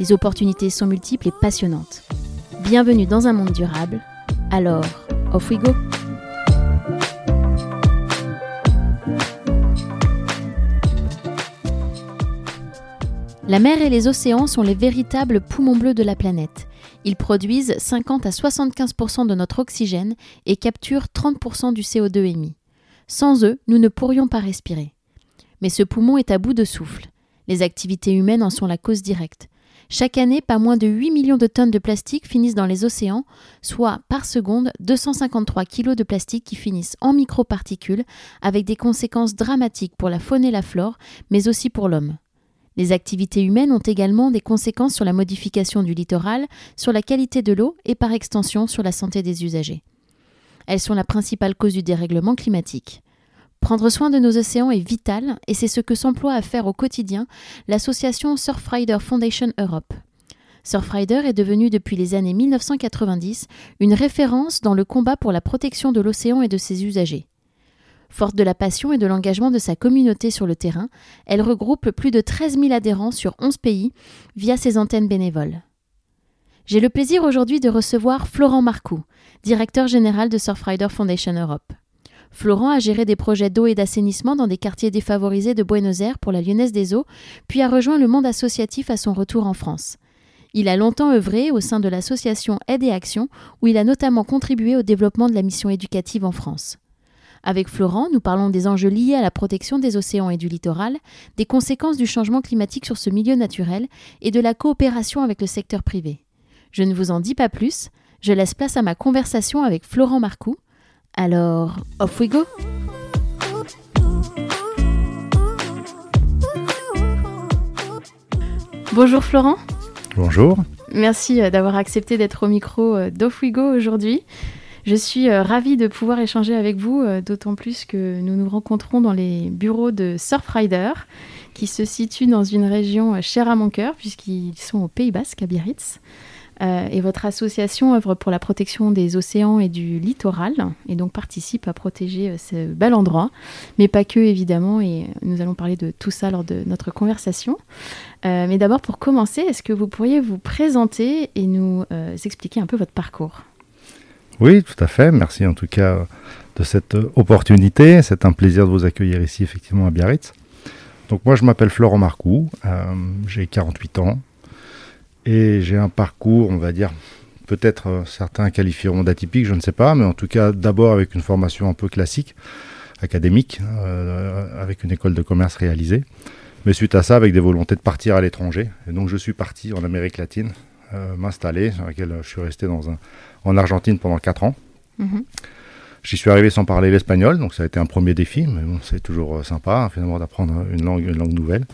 Les opportunités sont multiples et passionnantes. Bienvenue dans un monde durable. Alors, off we go! La mer et les océans sont les véritables poumons bleus de la planète. Ils produisent 50 à 75% de notre oxygène et capturent 30% du CO2 émis. Sans eux, nous ne pourrions pas respirer. Mais ce poumon est à bout de souffle. Les activités humaines en sont la cause directe. Chaque année, pas moins de 8 millions de tonnes de plastique finissent dans les océans, soit par seconde 253 kilos de plastique qui finissent en microparticules, avec des conséquences dramatiques pour la faune et la flore, mais aussi pour l'homme. Les activités humaines ont également des conséquences sur la modification du littoral, sur la qualité de l'eau et par extension sur la santé des usagers. Elles sont la principale cause du dérèglement climatique. Prendre soin de nos océans est vital et c'est ce que s'emploie à faire au quotidien l'association Surfrider Foundation Europe. Surfrider est devenue depuis les années 1990 une référence dans le combat pour la protection de l'océan et de ses usagers. Forte de la passion et de l'engagement de sa communauté sur le terrain, elle regroupe plus de 13 000 adhérents sur 11 pays via ses antennes bénévoles. J'ai le plaisir aujourd'hui de recevoir Florent Marcoux, directeur général de Surfrider Foundation Europe. Florent a géré des projets d'eau et d'assainissement dans des quartiers défavorisés de Buenos Aires pour la Lyonnaise des Eaux, puis a rejoint le monde associatif à son retour en France. Il a longtemps œuvré au sein de l'association Aide et Action, où il a notamment contribué au développement de la mission éducative en France. Avec Florent, nous parlons des enjeux liés à la protection des océans et du littoral, des conséquences du changement climatique sur ce milieu naturel et de la coopération avec le secteur privé. Je ne vous en dis pas plus, je laisse place à ma conversation avec Florent Marcoux. Alors, off we go Bonjour Florent. Bonjour. Merci euh, d'avoir accepté d'être au micro euh, d'Off We Go aujourd'hui. Je suis euh, ravie de pouvoir échanger avec vous, d'autant plus que nous nous rencontrons dans les bureaux de Surfrider, qui se situent dans une région chère à mon cœur, puisqu'ils sont au Pays Basque, à Biarritz. Et votre association œuvre pour la protection des océans et du littoral, et donc participe à protéger ce bel endroit, mais pas que évidemment, et nous allons parler de tout ça lors de notre conversation. mais d'abord, pour commencer, est-ce que vous pourriez vous présenter et nous expliquer un peu votre parcours? Oui, tout à fait. Merci en tout cas de cette opportunité. C'est un plaisir de vous accueillir ici, effectivement, à Biarritz. Donc moi, je m'appelle Florent Marcoux, euh, j'ai 48 ans et j'ai un parcours, on va dire, peut-être euh, certains qualifieront d'atypique, je ne sais pas, mais en tout cas d'abord avec une formation un peu classique, académique, euh, avec une école de commerce réalisée, mais suite à ça avec des volontés de partir à l'étranger. Et donc je suis parti en Amérique latine m'installer, sur laquelle je suis resté en Argentine pendant 4 ans. Mhm. J'y suis arrivé sans parler l'espagnol, donc ça a été un premier défi, mais bon, c'est toujours euh, sympa hein, finalement d'apprendre une langue, une langue nouvelle.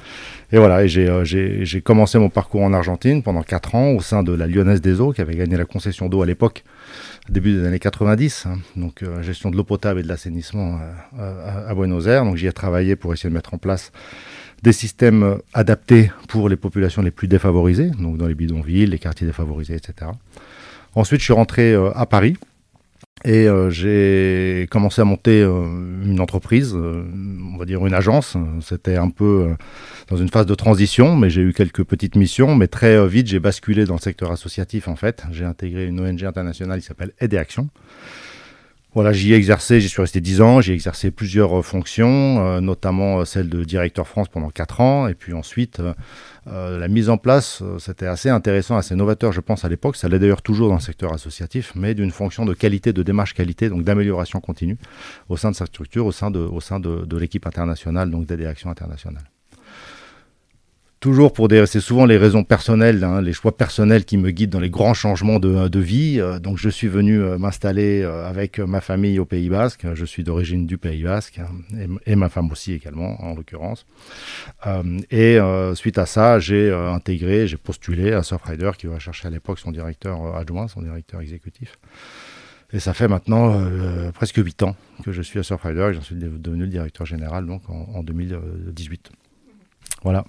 Et voilà, et euh, j'ai commencé mon parcours en Argentine pendant 4 ans au sein de la Lyonnaise des Eaux, qui avait gagné la concession d'eau à l'époque, début des années 90, hein. donc euh, gestion de l'eau potable et de l'assainissement à, Buenos Aires. Donc j'y ai travaillé pour essayer de mettre en place des systèmes adaptés pour les populations les plus défavorisées, donc dans les bidonvilles, les quartiers défavorisés, etc. Ensuite, je suis rentré euh, à Paris. Et euh, j'ai commencé à monter euh, une entreprise, on va dire une agence. C'était un peu dans une phase de transition, mais j'ai eu quelques petites missions. Mais très vite, j'ai basculé dans le secteur associatif en fait. J'ai intégré une ONG internationale qui s'appelle Aide et Action. Voilà, j'y ai exercé, j'y suis resté 10 ans, j'ai exercé plusieurs fonctions, notamment celle de directeur France pendant 4 ans, et puis ensuite euh, la mise en place, euh, c'était assez intéressant, assez novateur, je pense, à l'époque. Ça l'est d'ailleurs toujours dans le secteur associatif, mais d'une fonction de qualité, de démarche qualité, donc d'amélioration continue au sein de sa structure, au sein de, de, l'équipe internationale, donc d'aide et internationale. Toujours pour des, c'est souvent les raisons personnelles, hein, les choix personnels qui me guident dans les grands changements de, vie. Euh, donc je suis venu euh, m'installer euh, avec ma famille au Pays Basque. Je suis d'origine du Pays Basque hein, et, et, ma femme aussi également, en l'occurrence. et suite à ça, j'ai intégré, j'ai postulé à Surfrider qui va chercher à l'époque son directeur adjoint, son directeur exécutif. Et ça fait maintenant presque 8 ans que je suis à Surfrider et j'en suis devenu le directeur général donc en, en 2018. Voilà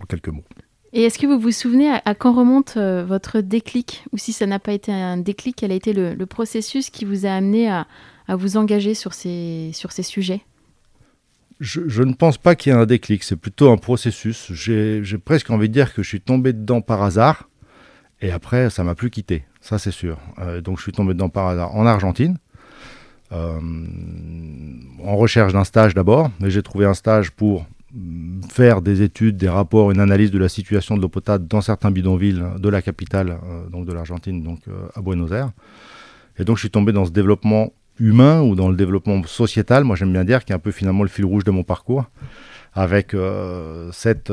en quelques mots. Et est-ce que vous vous souvenez à, quand remonte euh, votre déclic Ou si ça n'a pas été un déclic, quel a été le, processus qui vous a amené à, vous engager sur ces, sur ces sujets? Je, ne pense pas qu'il y ait un déclic, c'est plutôt un processus. J'ai presque envie de dire que je suis tombé dedans par hasard, et après, ça m'a plus quitté, ça c'est sûr. Euh, donc je suis tombé dedans par hasard en Argentine, euh, en recherche d'un stage d'abord, mais j'ai trouvé un stage pour faire des études, des rapports, une analyse de la situation de l'eau potable dans certains bidonvilles de la capitale, euh, donc de l'Argentine, donc euh, à Buenos Aires. Et donc je suis tombé dans ce développement humain ou dans le développement sociétal, moi j'aime bien dire, qui est un peu finalement le fil rouge de mon parcours, avec euh, cette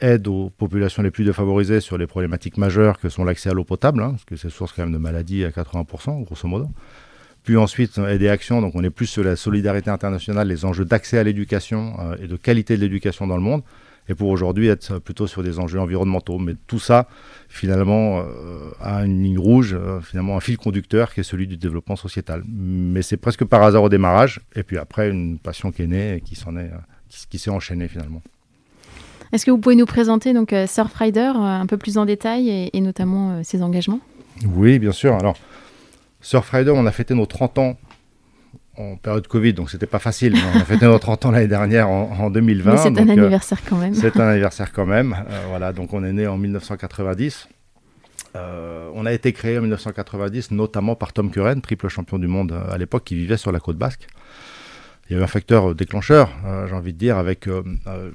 aide aux populations les plus défavorisées sur les problématiques majeures que sont l'accès à l'eau potable, hein, parce que c'est source quand même de maladies à 80%, grosso modo puis ensuite des actions, donc on est plus sur la solidarité internationale, les enjeux d'accès à l'éducation euh, et de qualité de l'éducation dans le monde, et pour aujourd'hui être plutôt sur des enjeux environnementaux. Mais tout ça, finalement, euh, a une ligne rouge, euh, finalement un fil conducteur qui est celui du développement sociétal. Mais c'est presque par hasard au démarrage, et puis après une passion qui est née et qui s'en est, qui, s'est enchaînée finalement. Est-ce que vous pouvez nous présenter donc Surfrider un peu plus en détail et, et notamment ses engagements? Oui, bien sûr. Alors, Surfrider, on a fêté nos 30 ans en période Covid, donc c'était pas facile. on a fêté nos 30 ans l'année dernière en, 2020. c'est un euh, anniversaire quand même. C'est un anniversaire quand même. Euh, voilà, donc on est né en 1990. Euh, on a été créé en 1990 notamment par Tom Curren, triple champion du monde à l'époque, qui vivait sur la côte basque il y a eu un facteur déclencheur, euh, j'ai envie de dire, avec euh, euh,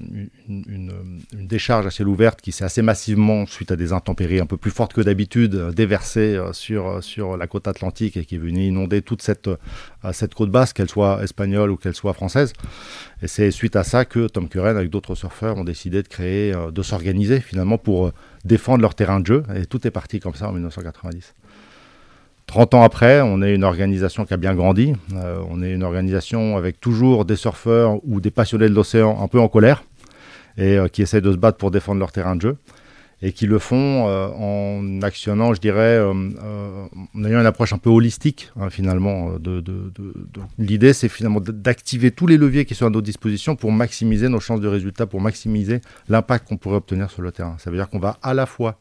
une, décharge à ciel ouvert qui s'est assez massivement, suite à des intempéries un peu plus fortes que d'habitude, déversée sur, sur la côte atlantique et qui est venue inonder toute cette, cette côte basse, qu'elle soit espagnole ou qu'elle soit française. Et c'est suite à ça que Tom Curren, avec d'autres surfeurs, ont décidé de créer, de s'organiser finalement pour défendre leur terrain de jeu. Et tout est parti comme ça en 1990. 30 ans après, on est une organisation qui a bien grandi. Euh, on est une organisation avec toujours des surfeurs ou des passionnés de l'océan un peu en colère et euh, qui essaient de se battre pour défendre leur terrain de jeu et qui le font euh, en actionnant, je dirais, en ayant une approche un peu holistique hein, finalement. L'idée, c'est finalement d'activer tous les leviers qui sont à notre disposition pour maximiser nos chances de résultat, pour maximiser l'impact qu'on pourrait obtenir sur le terrain. Ça veut dire qu'on va à la fois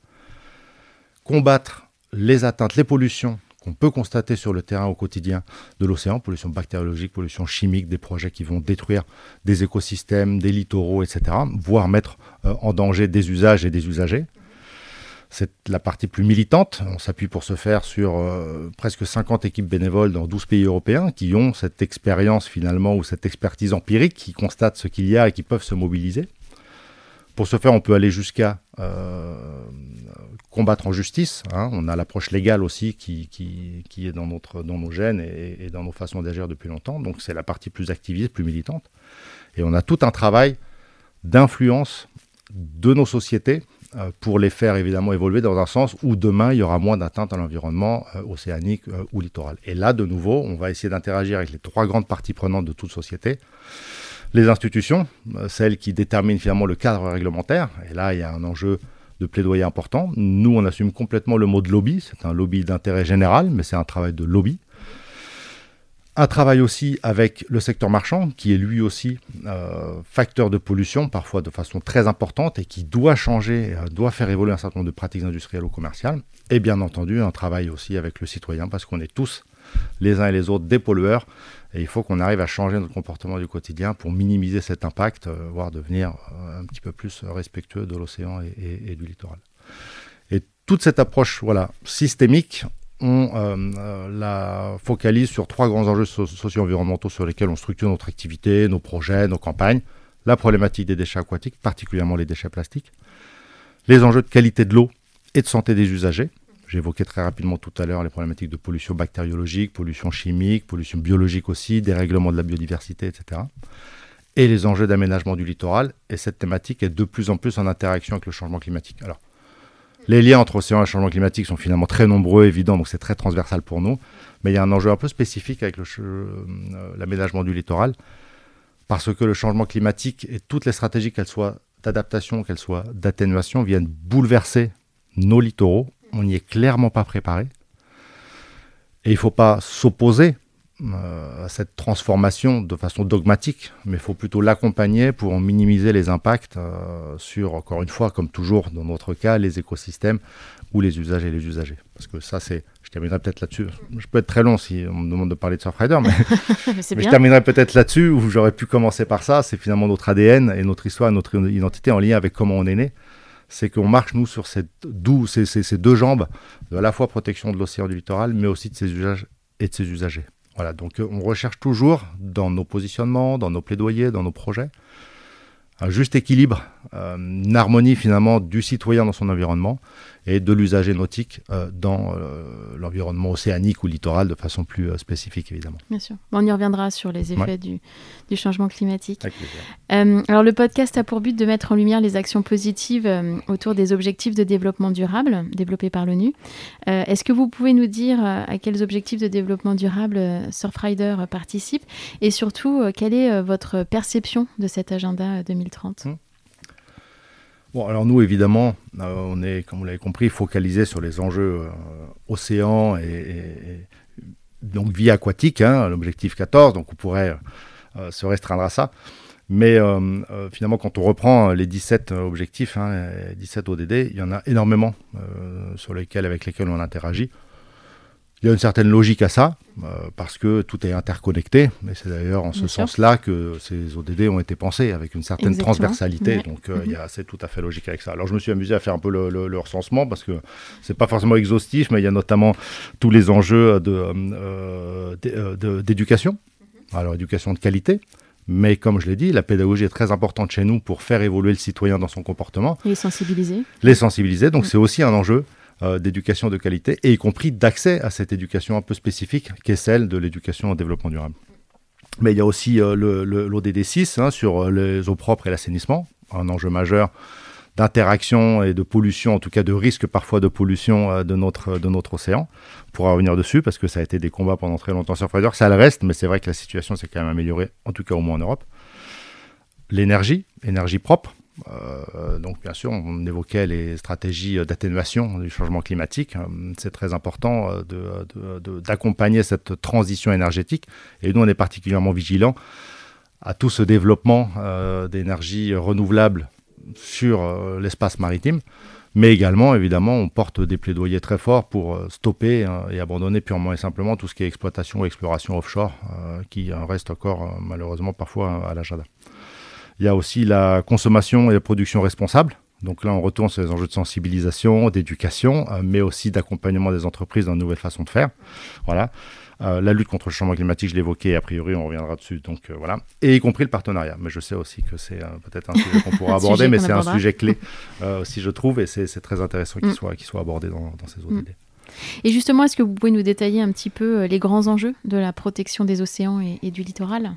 combattre les atteintes, les pollutions qu'on peut constater sur le terrain au quotidien de l'océan, pollution bactériologique, pollution chimique, des projets qui vont détruire des écosystèmes, des littoraux, etc., voire mettre euh, en danger des usages et des usagers. C'est la partie plus militante. On s'appuie pour ce faire sur euh, presque 50 équipes bénévoles dans 12 pays européens qui ont cette expérience finalement ou cette expertise empirique, qui constatent ce qu'il y a et qui peuvent se mobiliser. Pour ce faire, on peut aller jusqu'à euh, combattre en justice. Hein. On a l'approche légale aussi qui, est dans, notre, nos gènes et, dans nos façons d'agir depuis longtemps. Donc c'est la partie plus activiste, plus militante. Et on a tout un travail d'influence de nos sociétés euh, pour les faire évidemment évoluer dans un sens où demain il y aura moins d'atteintes à l'environnement euh, océanique ou littoral. Et là, de nouveau, on va essayer d'interagir avec les trois grandes parties prenantes de toute société les institutions, euh, celles qui déterminent finalement le cadre réglementaire. Et là, il y a un enjeu de plaidoyer important. Nous, on assume complètement le mot de lobby. C'est un lobby d'intérêt général, mais c'est un travail de lobby. Un travail aussi avec le secteur marchand, qui est lui aussi euh, facteur de pollution, parfois de façon très importante, et qui doit changer, euh, doit faire évoluer un certain nombre de pratiques industrielles ou commerciales. Et bien entendu, un travail aussi avec le citoyen, parce qu'on est tous les uns et les autres des pollueurs. Et il faut qu'on arrive à changer notre comportement du quotidien pour minimiser cet impact, euh, voire devenir euh, un petit peu plus respectueux de l'océan et, du littoral. Et toute cette approche voilà, systémique, on euh, la focalise sur trois grands enjeux socio-environnementaux sur lesquels on structure notre activité, nos projets, nos campagnes. La problématique des déchets aquatiques, particulièrement les déchets plastiques. Les enjeux de qualité de l'eau et de santé des usagers. J'évoquais très rapidement tout à l'heure les problématiques de pollution bactériologique, pollution chimique, pollution biologique aussi, dérèglement de la biodiversité, etc. et les enjeux d'aménagement du littoral. Et cette thématique est de plus en plus en interaction avec le changement climatique. Alors, les liens entre océan et changement climatique sont finalement très nombreux, évidents, donc c'est très transversal pour nous. Mais il y a un enjeu un peu spécifique avec euh, l'aménagement du littoral, parce que le changement climatique et toutes les stratégies, qu'elles soient d'adaptation, qu'elles soient d'atténuation, viennent bouleverser nos littoraux. On n'y est clairement pas préparé. Et il ne faut pas s'opposer euh, à cette transformation de façon dogmatique, mais il faut plutôt l'accompagner pour minimiser les impacts euh, sur, encore une fois, comme toujours dans notre cas, les écosystèmes ou les usagers et les usagers. Parce que ça, c'est. Je terminerai peut-être là-dessus. Je peux être très long si on me demande de parler de Surfrider, mais, mais, mais je terminerai peut-être là-dessus où j'aurais pu commencer par ça. C'est finalement notre ADN et notre histoire, notre identité en lien avec comment on est né c'est qu'on marche, nous, sur ces, ces, deux jambes, de à la fois protection de l'océan du littoral, mais aussi de ses usages et de ses usagers. Voilà, donc euh, on recherche toujours dans nos positionnements, dans nos plaidoyers, dans nos projets, un juste équilibre, euh, une harmonie finalement du citoyen dans son environnement et de l'usager nautique euh, dans euh, l'environnement océanique ou littoral de façon plus euh, spécifique, évidemment. Bien sûr. on y reviendra sur les effets du, du, changement climatique. alors, le podcast a pour but de mettre en lumière les actions positives autour des objectifs de développement durable développés par l'ONU. Est-ce que vous pouvez nous dire à quels objectifs de développement durable Surfrider participe? Et surtout, quelle est votre perception de cet agenda 2030 Bon, alors nous, évidemment, euh, on est, comme vous l'avez compris, focalisé sur les enjeux euh, océans et, donc vie aquatique, hein, l'objectif 14, donc on pourrait euh, se restreindre à ça. Mais finalement, quand on reprend les 17 objectifs, hein, les 17 ODD, il y en a énormément sur lesquels, avec lesquels on interagit. Il y a une certaine logique à ça, euh, parce que tout est interconnecté, mais c'est d'ailleurs en ce sens-là que ces ODD ont été pensés, avec une certaine transversalité, donc euh, mhm. c'est tout à fait logique avec ça. Alors je me suis amusé à faire un peu le, recensement, parce que c'est pas forcément exhaustif, mais il y a notamment tous les enjeux d'éducation, de, d'éducation, mhm. alors éducation de qualité, mais comme je l'ai dit, la pédagogie est très importante chez nous pour faire évoluer le citoyen dans son comportement. Les sensibiliser. Les sensibiliser, donc mm. c'est aussi un enjeu euh, d'éducation de qualité, et y compris d'accès à cette éducation un peu spécifique, qui est celle de l'éducation au développement durable. Mais il y a aussi euh, l'ODD 6 hein, sur euh, les eaux propres et l'assainissement, un enjeu majeur d'interaction et de pollution, en tout cas de risque parfois de pollution de, notre, de notre océan. On pourra revenir dessus parce que ça a été des combats pendant très longtemps sur Fraser. Ça le reste, mais c'est vrai que la situation s'est quand même améliorée, en tout cas au moins en Europe. L'énergie, énergie propre, euh, donc bien sûr, on évoquait les stratégies d'atténuation du changement climatique. Euh, c'est très important euh, d'accompagner cette transition énergétique. Et nous, on est particulièrement vigilants à tout ce développement d'énergie renouvelable sur l'espace maritime. Mais également, évidemment, on porte des plaidoyers très forts pour stopper et abandonner purement et simplement tout ce qui est exploitation ou exploration offshore, qui reste encore malheureusement parfois à l'agenda. Il y a aussi la consommation et la production responsable. Donc là, on retourne sur les enjeux de sensibilisation, d'éducation, euh, mais aussi d'accompagnement des entreprises dans de nouvelles façons de faire. Voilà. Euh, la lutte contre le changement climatique, je l'évoquais, a priori, on reviendra dessus. Donc euh, voilà. Et y compris le partenariat. Mais je sais aussi que c'est peut-être un sujet qu'on pourra aborder, mais c'est un sujet clé aussi, je trouve, et c'est très intéressant qu'il mm. soit, soit abordé dans, ces ODD. Mm. Et justement, est-ce que vous pouvez nous détailler un petit peu les grands enjeux de la protection des océans et, et du littoral?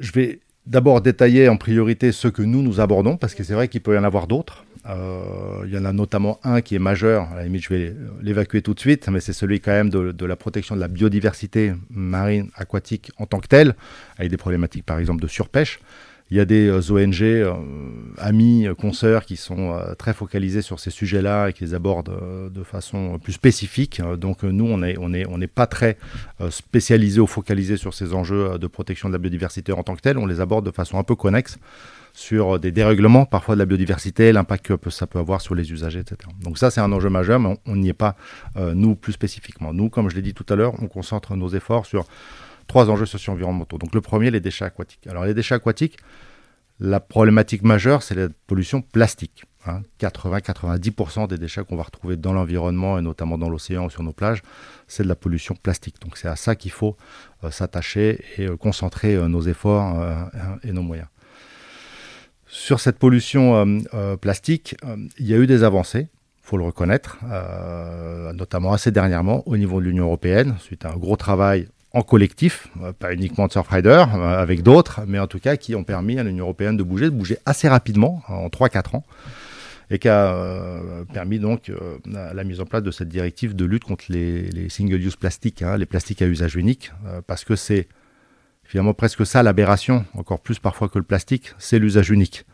Je vais d'abord détailler en priorité ceux que nous, nous abordons, parce que c'est vrai qu'il peut y en avoir d'autres. Euh, il y en a notamment un qui est majeur, à la limite je vais l'évacuer tout de suite, mais c'est celui quand même de, de, la protection de la biodiversité marine aquatique en tant que telle, avec des problématiques par exemple de surpêche. Il y a des euh, ONG, euh, amis, consoeurs, qui sont euh, très focalisés sur ces sujets-là et qui les abordent de façon plus spécifique. Donc nous, on n'est pas très spécialisés ou focalisés sur ces enjeux de protection de la biodiversité en tant que tel. On les aborde de façon un peu connexe sur des dérèglements parfois de la biodiversité, l'impact que ça peut avoir sur les usagers, etc. Donc ça, c'est un enjeu majeur, mais on n'y est pas, nous, plus spécifiquement. Nous, comme je l'ai dit tout à l'heure, on concentre nos efforts sur trois enjeux socio-environnementaux. Donc le premier, les déchets aquatiques. Alors les déchets aquatiques, la problématique majeure, c'est la pollution plastique. 80-90% hein. des déchets qu'on va retrouver dans l'environnement et notamment dans l'océan ou sur nos plages, c'est de la pollution plastique. Donc c'est à ça qu'il faut euh, s'attacher et euh, concentrer euh, nos efforts et nos moyens. Sur cette pollution plastique, il y a eu des avancées, il faut le reconnaître, notamment assez dernièrement au niveau de l'Union européenne, suite à un gros travail en collectif, pas uniquement de Surfrider, avec d'autres, mais en tout cas qui ont permis à l'Union européenne de bouger, de bouger assez rapidement, en 3-4 ans et qui a euh, permis donc euh, la mise en place de cette directive de lutte contre les, single-use plastiques, hein, les plastiques à usage unique, euh, parce que c'est finalement presque ça l'aberration, encore plus parfois que le plastique, c'est l'usage unique.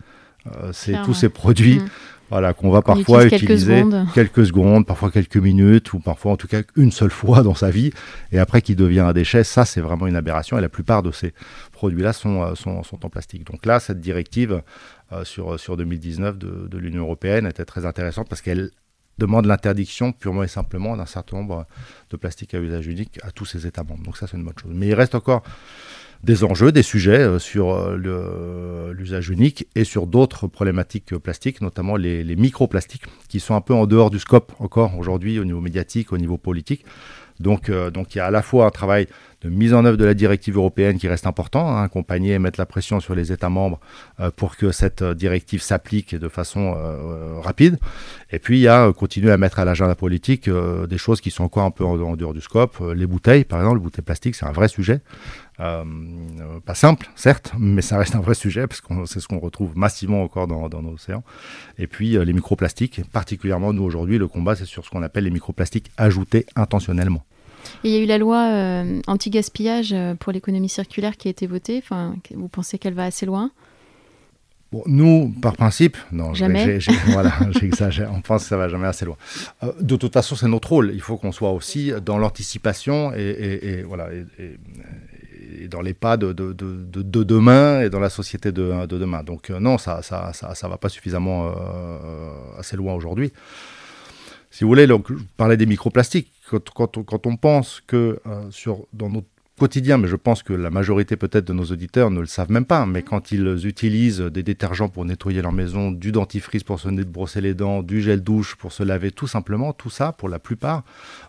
c'est tous ces produits mm. Voilà, qu'on va parfois utiliser quelques secondes. parfois quelques minutes, ou parfois en tout cas une seule fois dans sa vie, et après qui devient un déchet, ça c'est vraiment une aberration, et la plupart de ces produits-là sont, sont, sont, en plastique. Donc là, cette directive euh, sur, sur 2019 de, de l'Union européenne était très intéressante parce qu'elle demande l'interdiction purement et simplement d'un certain nombre de plastiques à usage unique à tous ces États membres. Donc ça, c'est une bonne chose. Mais il reste encore des enjeux, des sujets euh, sur euh, l'usage unique et sur d'autres problématiques plastiques, notamment les, les, microplastiques, qui sont un peu en dehors du scope encore aujourd'hui au niveau médiatique, au niveau politique. Donc, donc il y a à la fois un travail de mise en œuvre de la directive européenne qui reste important, hein, accompagner et mettre la pression sur les États membres euh, pour que cette euh, directive s'applique de façon euh, rapide. Et puis il y a continuer à mettre à l'agenda politique des choses qui sont encore un peu en, dehors du scope. les bouteilles, par exemple, les bouteilles plastiques, c'est un vrai sujet. Pas simple, certes, mais ça reste un vrai sujet parce que c'est ce qu'on retrouve massivement encore dans, dans nos océans. Et puis les microplastiques, particulièrement nous aujourd'hui, le combat c'est sur ce qu'on appelle les microplastiques ajoutés intentionnellement il y a eu la loi euh, anti-gaspillage euh, pour l'économie circulaire qui a été votée. Enfin, vous pensez qu'elle va assez loin? Bon, nous, par principe, non, jamais. voilà, j'exagère. On pense que ça va jamais assez loin. Euh, de toute façon, c'est notre rôle. Il faut qu'on soit aussi dans l'anticipation et, voilà, et, dans les pas de, de, de, demain et dans la société de, demain. Donc non, ça, ça, ça, ça, va pas suffisamment assez loin aujourd'hui. Si vous voulez, donc, je parlais des microplastiques quand, on, pense que euh, sur, dans notre quotidien, mais je pense que la majorité peut-être de nos auditeurs ne le savent même pas, mais quand ils utilisent des détergents pour nettoyer leur maison, du dentifrice pour se brosser les dents, du gel douche pour se laver, tout simplement, tout ça, pour la plupart,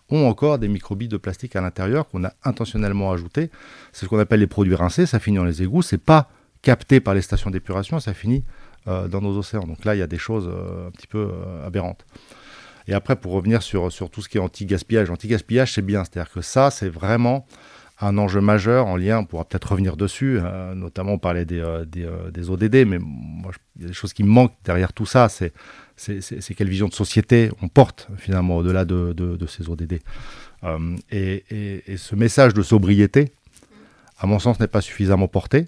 ont encore des microbilles de plastique à l'intérieur qu'on a intentionnellement ajoutés. C'est ce qu'on appelle les produits rincés, ça finit dans les égouts, c'est pas capté par les stations d'épuration, ça finit euh, dans nos océans. Donc là, il y a des choses euh, un petit peu aberrantes. Et après, pour revenir sur, sur tout ce qui est anti-gaspillage, anti-gaspillage, c'est bien. C'est-à-dire que ça, c'est vraiment un enjeu majeur en lien, on pourra peut-être revenir dessus, euh, notamment on parlait des, euh, euh, ODD, mais il y a des choses qui me manquent derrière tout ça, c'est, quelle vision de société on porte finalement au-delà de, de, de ces ODD. Et, ce message de sobriété, à mon sens, n'est pas suffisamment porté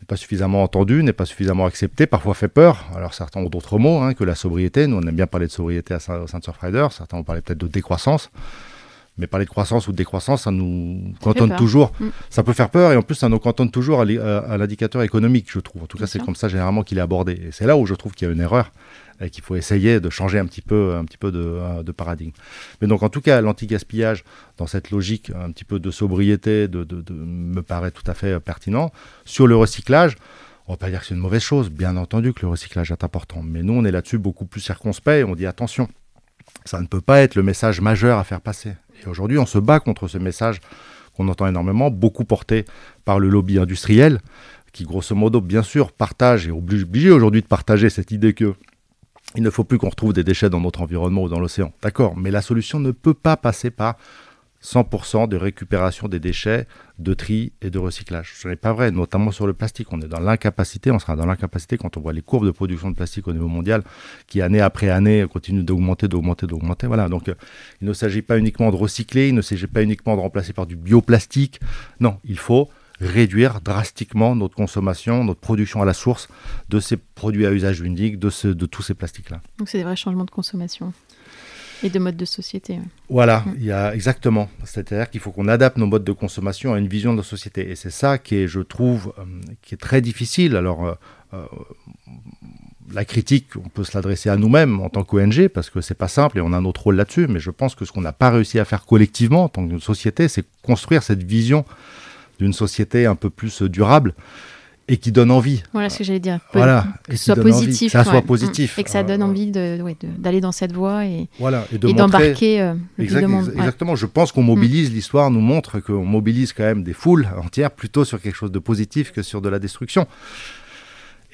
n'est pas suffisamment entendu, n'est pas suffisamment accepté, parfois fait peur. Alors certains ont d'autres mots hein, que la sobriété. Nous, on aime bien parler de sobriété à saint Surfrider. Certains ont parlé peut-être de décroissance. Mais parler de croissance ou de décroissance, ça nous cantonne toujours. Mm. Ça peut faire peur et en plus, ça nous cantonne toujours à l'indicateur économique, je trouve. En tout cas, c'est comme ça généralement qu'il est abordé. Et c'est là où je trouve qu'il y a une erreur et qu'il faut essayer de changer un petit peu, un petit peu de, euh, de paradigme. Mais donc, en tout cas, l'anti-gaspillage, dans cette logique un petit peu de sobriété, de, de, me paraît tout à fait pertinent. Sur le recyclage, on ne va pas dire que c'est une mauvaise chose, bien entendu que le recyclage est important, mais nous, on est là-dessus beaucoup plus circonspect et on dit attention, ça ne peut pas être le message majeur à faire passer. Et aujourd'hui, on se bat contre ce message qu'on entend énormément, beaucoup porté par le lobby industriel, qui grosso modo, bien sûr, partage et est obligé aujourd'hui de partager cette idée que il ne faut plus qu'on retrouve des déchets dans notre environnement ou dans l'océan. D'accord, mais la solution ne peut pas passer par 100% de récupération des déchets, de tri et de recyclage. Ce n'est pas vrai, notamment sur le plastique. On est dans l'incapacité, on sera dans l'incapacité quand on voit les courbes de production de plastique au niveau mondial qui, année après année, continuent d'augmenter, d'augmenter, d'augmenter. Voilà, donc euh, il ne s'agit pas uniquement de recycler, il ne s'agit pas uniquement de remplacer par du bioplastique. Non, il faut réduire drastiquement notre consommation, notre production à la source de ces produits à usage unique, de, tous ces plastiques-là. Donc c'est des vrais changements de consommation et de mode de société. Voilà, mm. il y a exactement. C'est-à-dire qu'il faut qu'on adapte nos modes de consommation à une vision de la société. Et c'est ça qui est, je trouve, euh, qui est très difficile. Alors, euh, euh, la critique, on peut se l'adresser à nous-mêmes en tant qu'ONG, parce que c'est pas simple et on a notre rôle là-dessus. Mais je pense que ce qu'on n'a pas réussi à faire collectivement en tant que société, c'est construire cette vision d'une société un peu plus durable et qui donne envie. Voilà ce que j'allais dire. Voilà, que ce soit positif. ça soit positif. Et que ça donne euh, envie d'aller dans cette voie et, voilà, et d'embarquer euh, Exactement. Je pense qu'on mobilise, mm. l'histoire nous montre qu'on mobilise quand même des foules entières plutôt sur quelque chose de positif que sur de la destruction.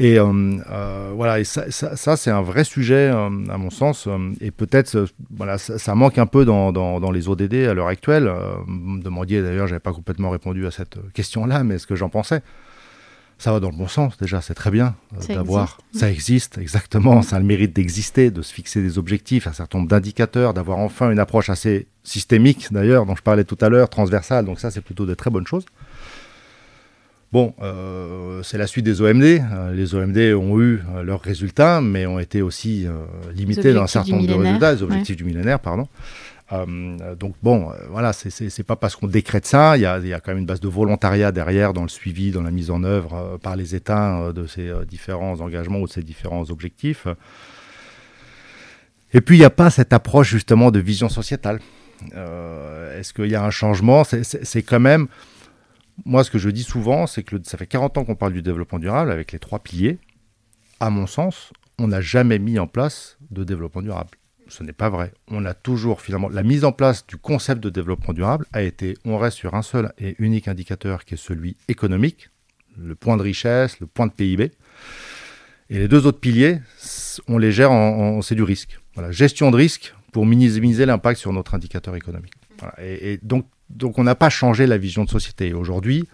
Et voilà, et ça, ça, c'est un vrai sujet à mon sens. et peut-être, voilà, ça, manque un peu dans, dans, dans les ODD à l'heure actuelle. vous me demandiez d'ailleurs, j'avais pas complètement répondu à cette question-là, mais ce que j'en pensais? Ça va dans le bon sens déjà, c'est très bien euh, d'avoir. Ça existe, exactement, ça a le mérite d'exister, de se fixer des objectifs, un certain nombre d'indicateurs, d'avoir enfin une approche assez systémique d'ailleurs, dont je parlais tout à l'heure, transversale, donc ça c'est plutôt de très bonnes choses. Bon, euh, c'est la suite des OMD. Euh, les OMD ont eu leurs résultats, mais ont été aussi limités dans un certain nombre de résultats, les objectifs du millénaire, pardon. Euh, donc bon, euh, voilà, c'est pas parce qu'on décrète ça, il y, a, quand même une base de volontariat derrière dans le suivi, dans la mise en œuvre euh, par les États de ces différents engagements ou de ces différents objectifs. Et puis il n'y a pas cette approche justement de vision sociétale. Est-ce qu'il y a un changement? C'est quand même, moi ce que je dis souvent, c'est que ça fait 40 ans qu'on parle du développement durable avec les trois piliers. À mon sens, on n'a jamais mis en place de développement durable ce n'est pas vrai. On a toujours finalement la mise en place du concept de développement durable a été, on reste sur un seul et unique indicateur qui est celui économique, le point de richesse, le point de PIB. Et les deux autres piliers, on les gère en, c'est du risque. Voilà, gestion de risque pour minimiser l'impact sur notre indicateur économique. Et, donc, donc on n'a pas changé la vision de société. Aujourd'hui,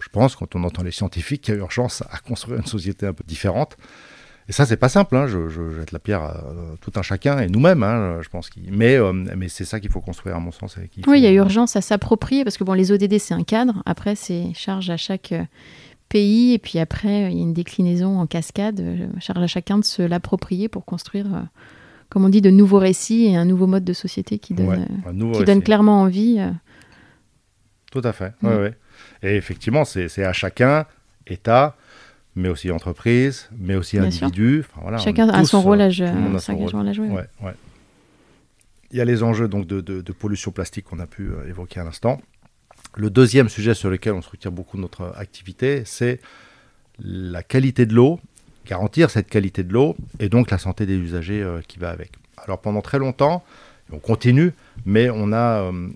je pense, quand on entend les scientifiques, qu'il y a urgence à construire une société un peu différente. Et ça, c'est pas simple. Hein. Je, jette la pierre à tout un chacun et nous-mêmes, hein, je pense. Mais, euh, mais c'est ça qu'il faut construire, à mon sens. Oui, il y a urgence à s'approprier parce que bon, les ODD, c'est un cadre. Après, c'est charge à chaque euh, pays. Et puis après, il y a une déclinaison en cascade. Euh, charge à chacun de se l'approprier pour construire, comme on dit, de nouveaux récits et un nouveau mode de société qui donne, qui donne clairement envie. Tout à fait. Mm. Ouais, Et effectivement, c'est à chacun, État, mais aussi entreprise, mais aussi individu. Chacun a son rôle à jouer. Il y a les enjeux donc, de, de, pollution plastique qu'on a pu euh, évoquer à l'instant. Le deuxième sujet sur lequel on se retire beaucoup de notre activité, c'est la qualité de l'eau, garantir cette qualité de l'eau et donc la santé des usagers euh, qui va avec. Alors pendant très longtemps, on continue, mais on a euh,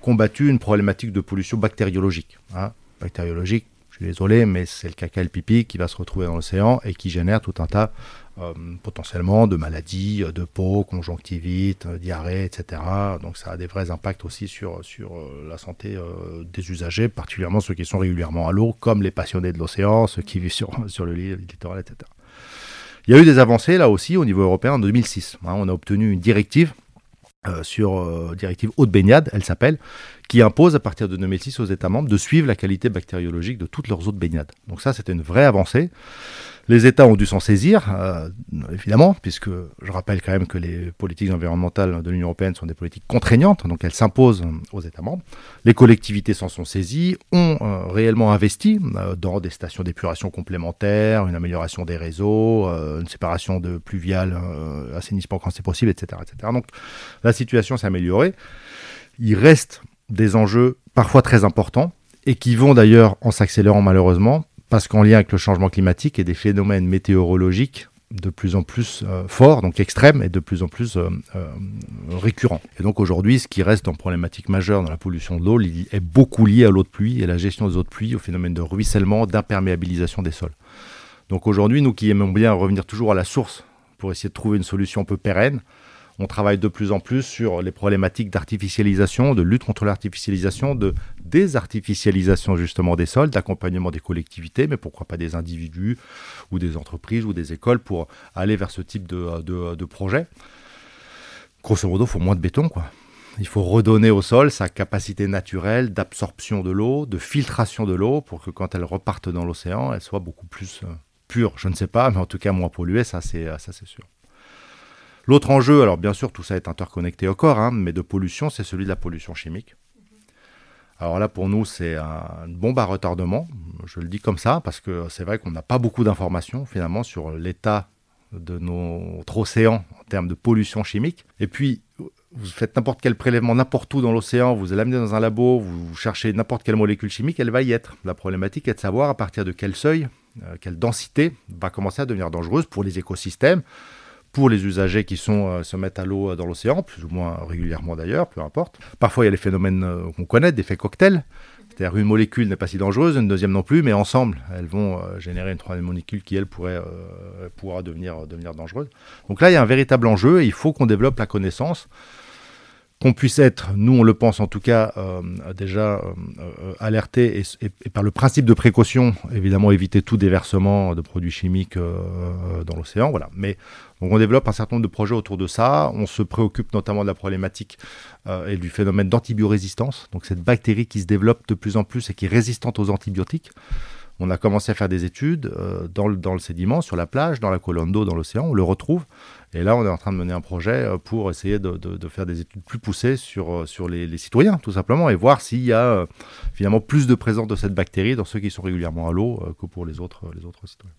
combattu une problématique de pollution bactériologique. Hein. bactériologique, désolé, mais c'est le caca et le pipi qui va se retrouver dans l'océan et qui génère tout un tas euh, potentiellement de maladies, euh, de peau, conjonctivite, euh, diarrhée, etc. Donc ça a des vrais impacts aussi sur, sur la santé des usagers, particulièrement ceux qui sont régulièrement à l'eau, comme les passionnés de l'océan, ceux qui vivent sur, sur le littoral, etc. Il y a eu des avancées là aussi au niveau européen en 2006. Hein. on a obtenu une directive sur directive haute baignade, elle s'appelle, qui impose à partir de 2006 aux États membres de suivre la qualité bactériologique de toutes leurs eaux de baignade. Donc ça, c'était une vraie avancée. Les États ont dû s'en saisir, euh, évidemment, puisque je rappelle quand même que les politiques environnementales de l'Union européenne sont des politiques contraignantes, donc elles s'imposent aux États membres. Les collectivités s'en sont saisies, ont euh, réellement investi euh, dans des stations d'épuration complémentaires, une amélioration des réseaux, une séparation de pluviales, assainissement quand c'est possible, etc., etc. Donc la situation s'est améliorée. Il reste des enjeux parfois très importants et qui vont d'ailleurs en s'accélérant malheureusement parce qu'en lien avec le changement climatique et des phénomènes météorologiques de plus en plus euh, forts, donc extrêmes et de plus en plus euh, euh, récurrents. Et donc aujourd'hui, ce qui reste en problématique majeure dans la pollution de l'eau est beaucoup lié à l'eau de pluie et la gestion des eaux de pluie, au phénomène de ruissellement, d'imperméabilisation des sols. Donc aujourd'hui, nous qui aimons bien revenir toujours à la source pour essayer de trouver une solution un peu pérenne, on travaille de plus en plus sur les problématiques d'artificialisation, de lutte contre l'artificialisation, de désartificialisation justement des sols, d'accompagnement des collectivités, mais pourquoi pas des individus ou des entreprises ou des écoles pour aller vers ce type de, de, projet. Grosso modo, il faut moins de béton, quoi. Il faut redonner au sol sa capacité naturelle d'absorption de l'eau, de filtration de l'eau, pour que quand elle reparte dans l'océan, elle soit beaucoup plus euh, pure. Je ne sais pas, mais en tout cas moins polluée, ça c'est sûr. L'autre enjeu, alors bien sûr, tout ça est interconnecté au corps, hein, mais de pollution, c'est celui de la pollution chimique. Alors là, pour nous, c'est une bombe à retardement. Je le dis comme ça, parce que c'est vrai qu'on n'a pas beaucoup d'informations, finalement, sur l'état de notre océan en termes de pollution chimique. Et puis, vous faites n'importe quel prélèvement n'importe où dans l'océan, vous l'amenez dans un labo, vous cherchez n'importe quelle molécule chimique, elle va y être. La problématique est de savoir à partir de quel seuil, euh, quelle densité va commencer à devenir dangereuse pour les écosystèmes, pour les usagers qui sont, se mettent à l'eau dans l'océan, plus ou moins régulièrement d'ailleurs, peu importe. Parfois, il y a les phénomènes qu'on connaît, d'effets cocktail. C'est-à-dire une molécule n'est pas si dangereuse, une deuxième non plus, mais ensemble, elles vont générer une troisième molécule qui, elle, pourrait, pourra devenir, dangereuse. Donc là, il y a un véritable enjeu et il faut qu'on développe la connaissance qu'on puisse être, nous on le pense en tout cas, euh, déjà euh, euh, alerté et, par le principe de précaution, évidemment éviter tout déversement de produits chimiques dans l'océan. Voilà. Mais on développe un certain nombre de projets autour de ça. On se préoccupe notamment de la problématique et du phénomène d'antibiorésistance. Donc cette bactérie qui se développe de plus en plus et qui est résistante aux antibiotiques. On a commencé à faire des études dans, le, dans le sédiment, sur la plage, dans la colonne d'eau, dans l'océan. On le retrouve. Et là, on est en train de mener un projet euh, pour essayer de, faire des études plus poussées sur, euh, les, citoyens, tout simplement, et voir s'il y a euh, finalement plus de présence de cette bactérie dans ceux qui sont régulièrement à l'eau que pour les autres citoyens.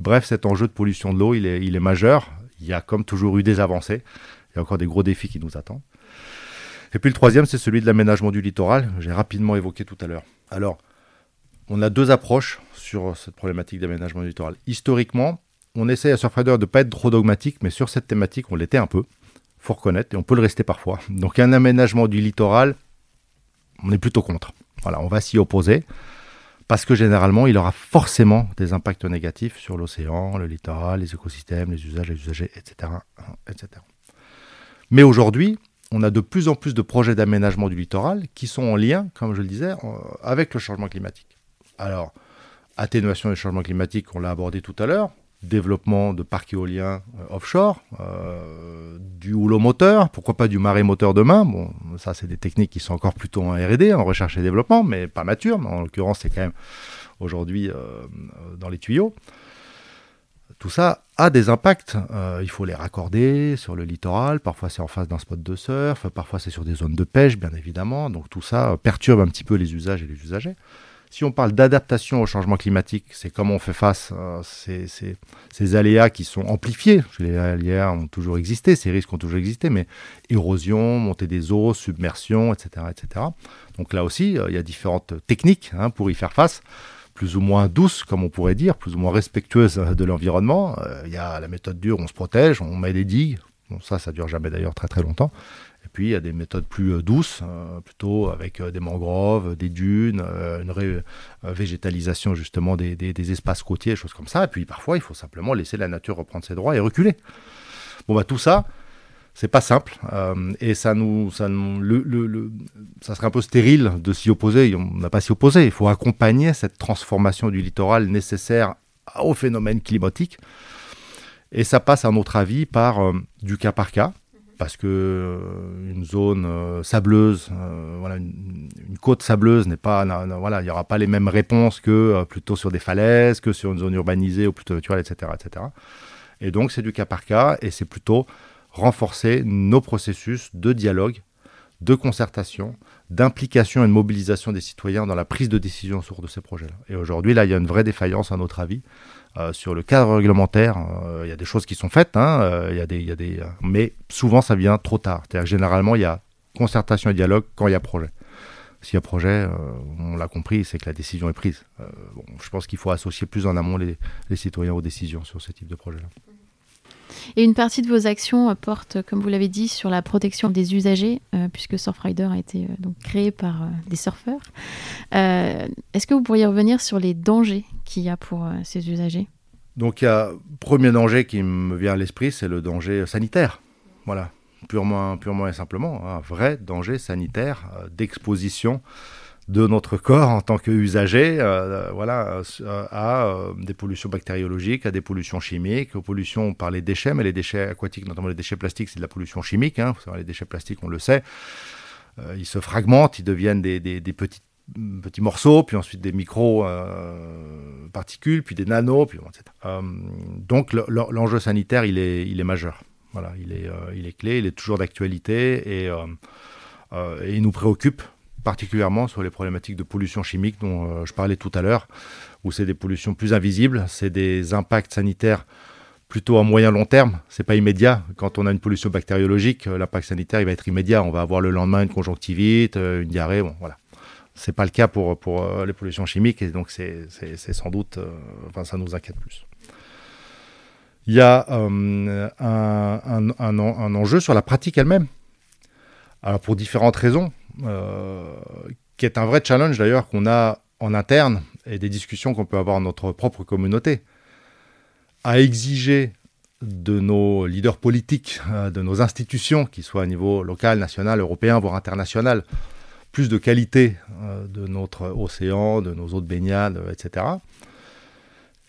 Bref, cet enjeu de pollution de l'eau, il est, majeur. Il y a comme toujours eu des avancées. Il y a encore des gros défis qui nous attendent. Et puis le troisième, c'est celui de l'aménagement du littoral. J'ai rapidement évoqué tout à l'heure. Alors, on a deux approches sur cette problématique d'aménagement du littoral. Historiquement, on essaie à Surfrider de ne pas être trop dogmatique, mais sur cette thématique, on l'était un peu. faut reconnaître, et on peut le rester parfois. Donc un aménagement du littoral, on est plutôt contre. Voilà, on va s'y opposer, parce que généralement, il aura forcément des impacts négatifs sur l'océan, le littoral, les écosystèmes, les usages, les usagers, etc. etc. Mais aujourd'hui, on a de plus en plus de projets d'aménagement du littoral qui sont en lien, comme je le disais, avec le changement climatique. Alors, atténuation des changements climatiques, on l'a abordé tout à l'heure développement de parcs éoliens euh, offshore, euh, du houlot moteur, pourquoi pas du marais moteur demain. Bon, ça, c'est des techniques qui sont encore plutôt en RD, en recherche et développement, mais pas matures. En l'occurrence, c'est quand même aujourd'hui euh, dans les tuyaux. Tout ça a des impacts. il faut les raccorder sur le littoral. Parfois, c'est en face d'un spot de surf. Parfois, c'est sur des zones de pêche, bien évidemment. Donc, tout ça perturbe un petit peu les usages et les usagers. Si on parle d'adaptation au changement climatique, c'est comment on fait face à ces, aléas qui sont amplifiés. Les aléas ont toujours existé, ces risques ont toujours existé, mais érosion, montée des eaux, submersion, etc. etc. Donc là aussi, euh, il y a différentes techniques hein, pour y faire face plus ou moins douces, comme on pourrait dire, plus ou moins respectueuses de l'environnement. Euh, il y a la méthode dure, on se protège, on met des digues. Bon, ça, ça dure jamais d'ailleurs très très longtemps. Puis il y a des méthodes plus euh, douces, euh, plutôt avec euh, des mangroves, des dunes, une végétalisation justement des, espaces côtiers, choses comme ça. Et puis parfois il faut simplement laisser la nature reprendre ses droits et reculer. Bon bah tout ça, c'est pas simple et ça nous, ça le, ça serait un peu stérile de s'y opposer. On n'a pas s'y opposer. Il faut accompagner cette transformation du littoral nécessaire au phénomène climatique. Et ça passe, à notre avis, par du cas par cas parce que euh, une zone euh, sableuse, euh, voilà, une, côte sableuse n'est pas, il n'y aura pas les mêmes réponses que plutôt sur des falaises, que sur une zone urbanisée ou plutôt naturelle, etc., etc. Et donc c'est du cas par cas et c'est plutôt renforcer nos processus de dialogue, de concertation, d'implication et de mobilisation des citoyens dans la prise de décision sur de ces projets-là. Et aujourd'hui, là, il y a une vraie défaillance à notre avis euh, sur le cadre réglementaire, euh, il y a des choses qui sont faites, hein, euh, il y a des, y a des, mais souvent ça vient trop tard. C'est-à-dire généralement il y a concertation et dialogue quand il y a projet. S'il y a projet, on l'a compris, c'est que la décision est prise. Je pense qu'il faut associer plus en amont les, les citoyens aux décisions sur ce type de projet-là. Et une partie de vos actions porte, comme vous l'avez dit, sur la protection des usagers, puisque Surfrider a été donc créé par des surfeurs. Est-ce que vous pourriez revenir sur les dangers qu'il y a pour ces usagers? Donc, il y a premier danger qui me vient à l'esprit, c'est le danger sanitaire. Voilà, purement, purement et simplement, un vrai danger sanitaire euh, d'exposition de notre corps en tant qu'usager euh, voilà, euh, à des pollutions bactériologiques, à des pollutions chimiques, aux pollutions par les déchets, mais les déchets aquatiques, notamment les déchets plastiques, c'est de la pollution chimique. Hein. les déchets plastiques, on le sait, ils se fragmentent, ils deviennent des, petits morceaux, puis ensuite des micro-particules, euh, puis des nanos, puis, etc. Euh, donc l'enjeu sanitaire, il est, majeur. Voilà, il est, euh, clé, il est toujours d'actualité et, il nous préoccupe particulièrement sur les problématiques de pollution chimique dont je parlais tout à l'heure, où c'est des pollutions plus invisibles, c'est des impacts sanitaires plutôt à moyen long terme, c'est pas immédiat. Quand on a une pollution bactériologique, l'impact sanitaire il va être immédiat. On va avoir le lendemain une conjonctivite, une diarrhée, bon voilà. C'est pas le cas pour, euh, les pollutions chimiques et donc c'est sans doute, euh, enfin ça nous inquiète plus. Il y a un, un, enjeu sur la pratique elle-même. Alors pour différentes raisons, qui est un vrai challenge d'ailleurs qu'on a en interne et des discussions qu'on peut avoir dans notre propre communauté. À exiger de nos leaders politiques, euh, de nos institutions, qu'ils soient à niveau local, national, européen, voire international, plus de qualité euh, de notre océan, de nos eaux de baignade, etc.,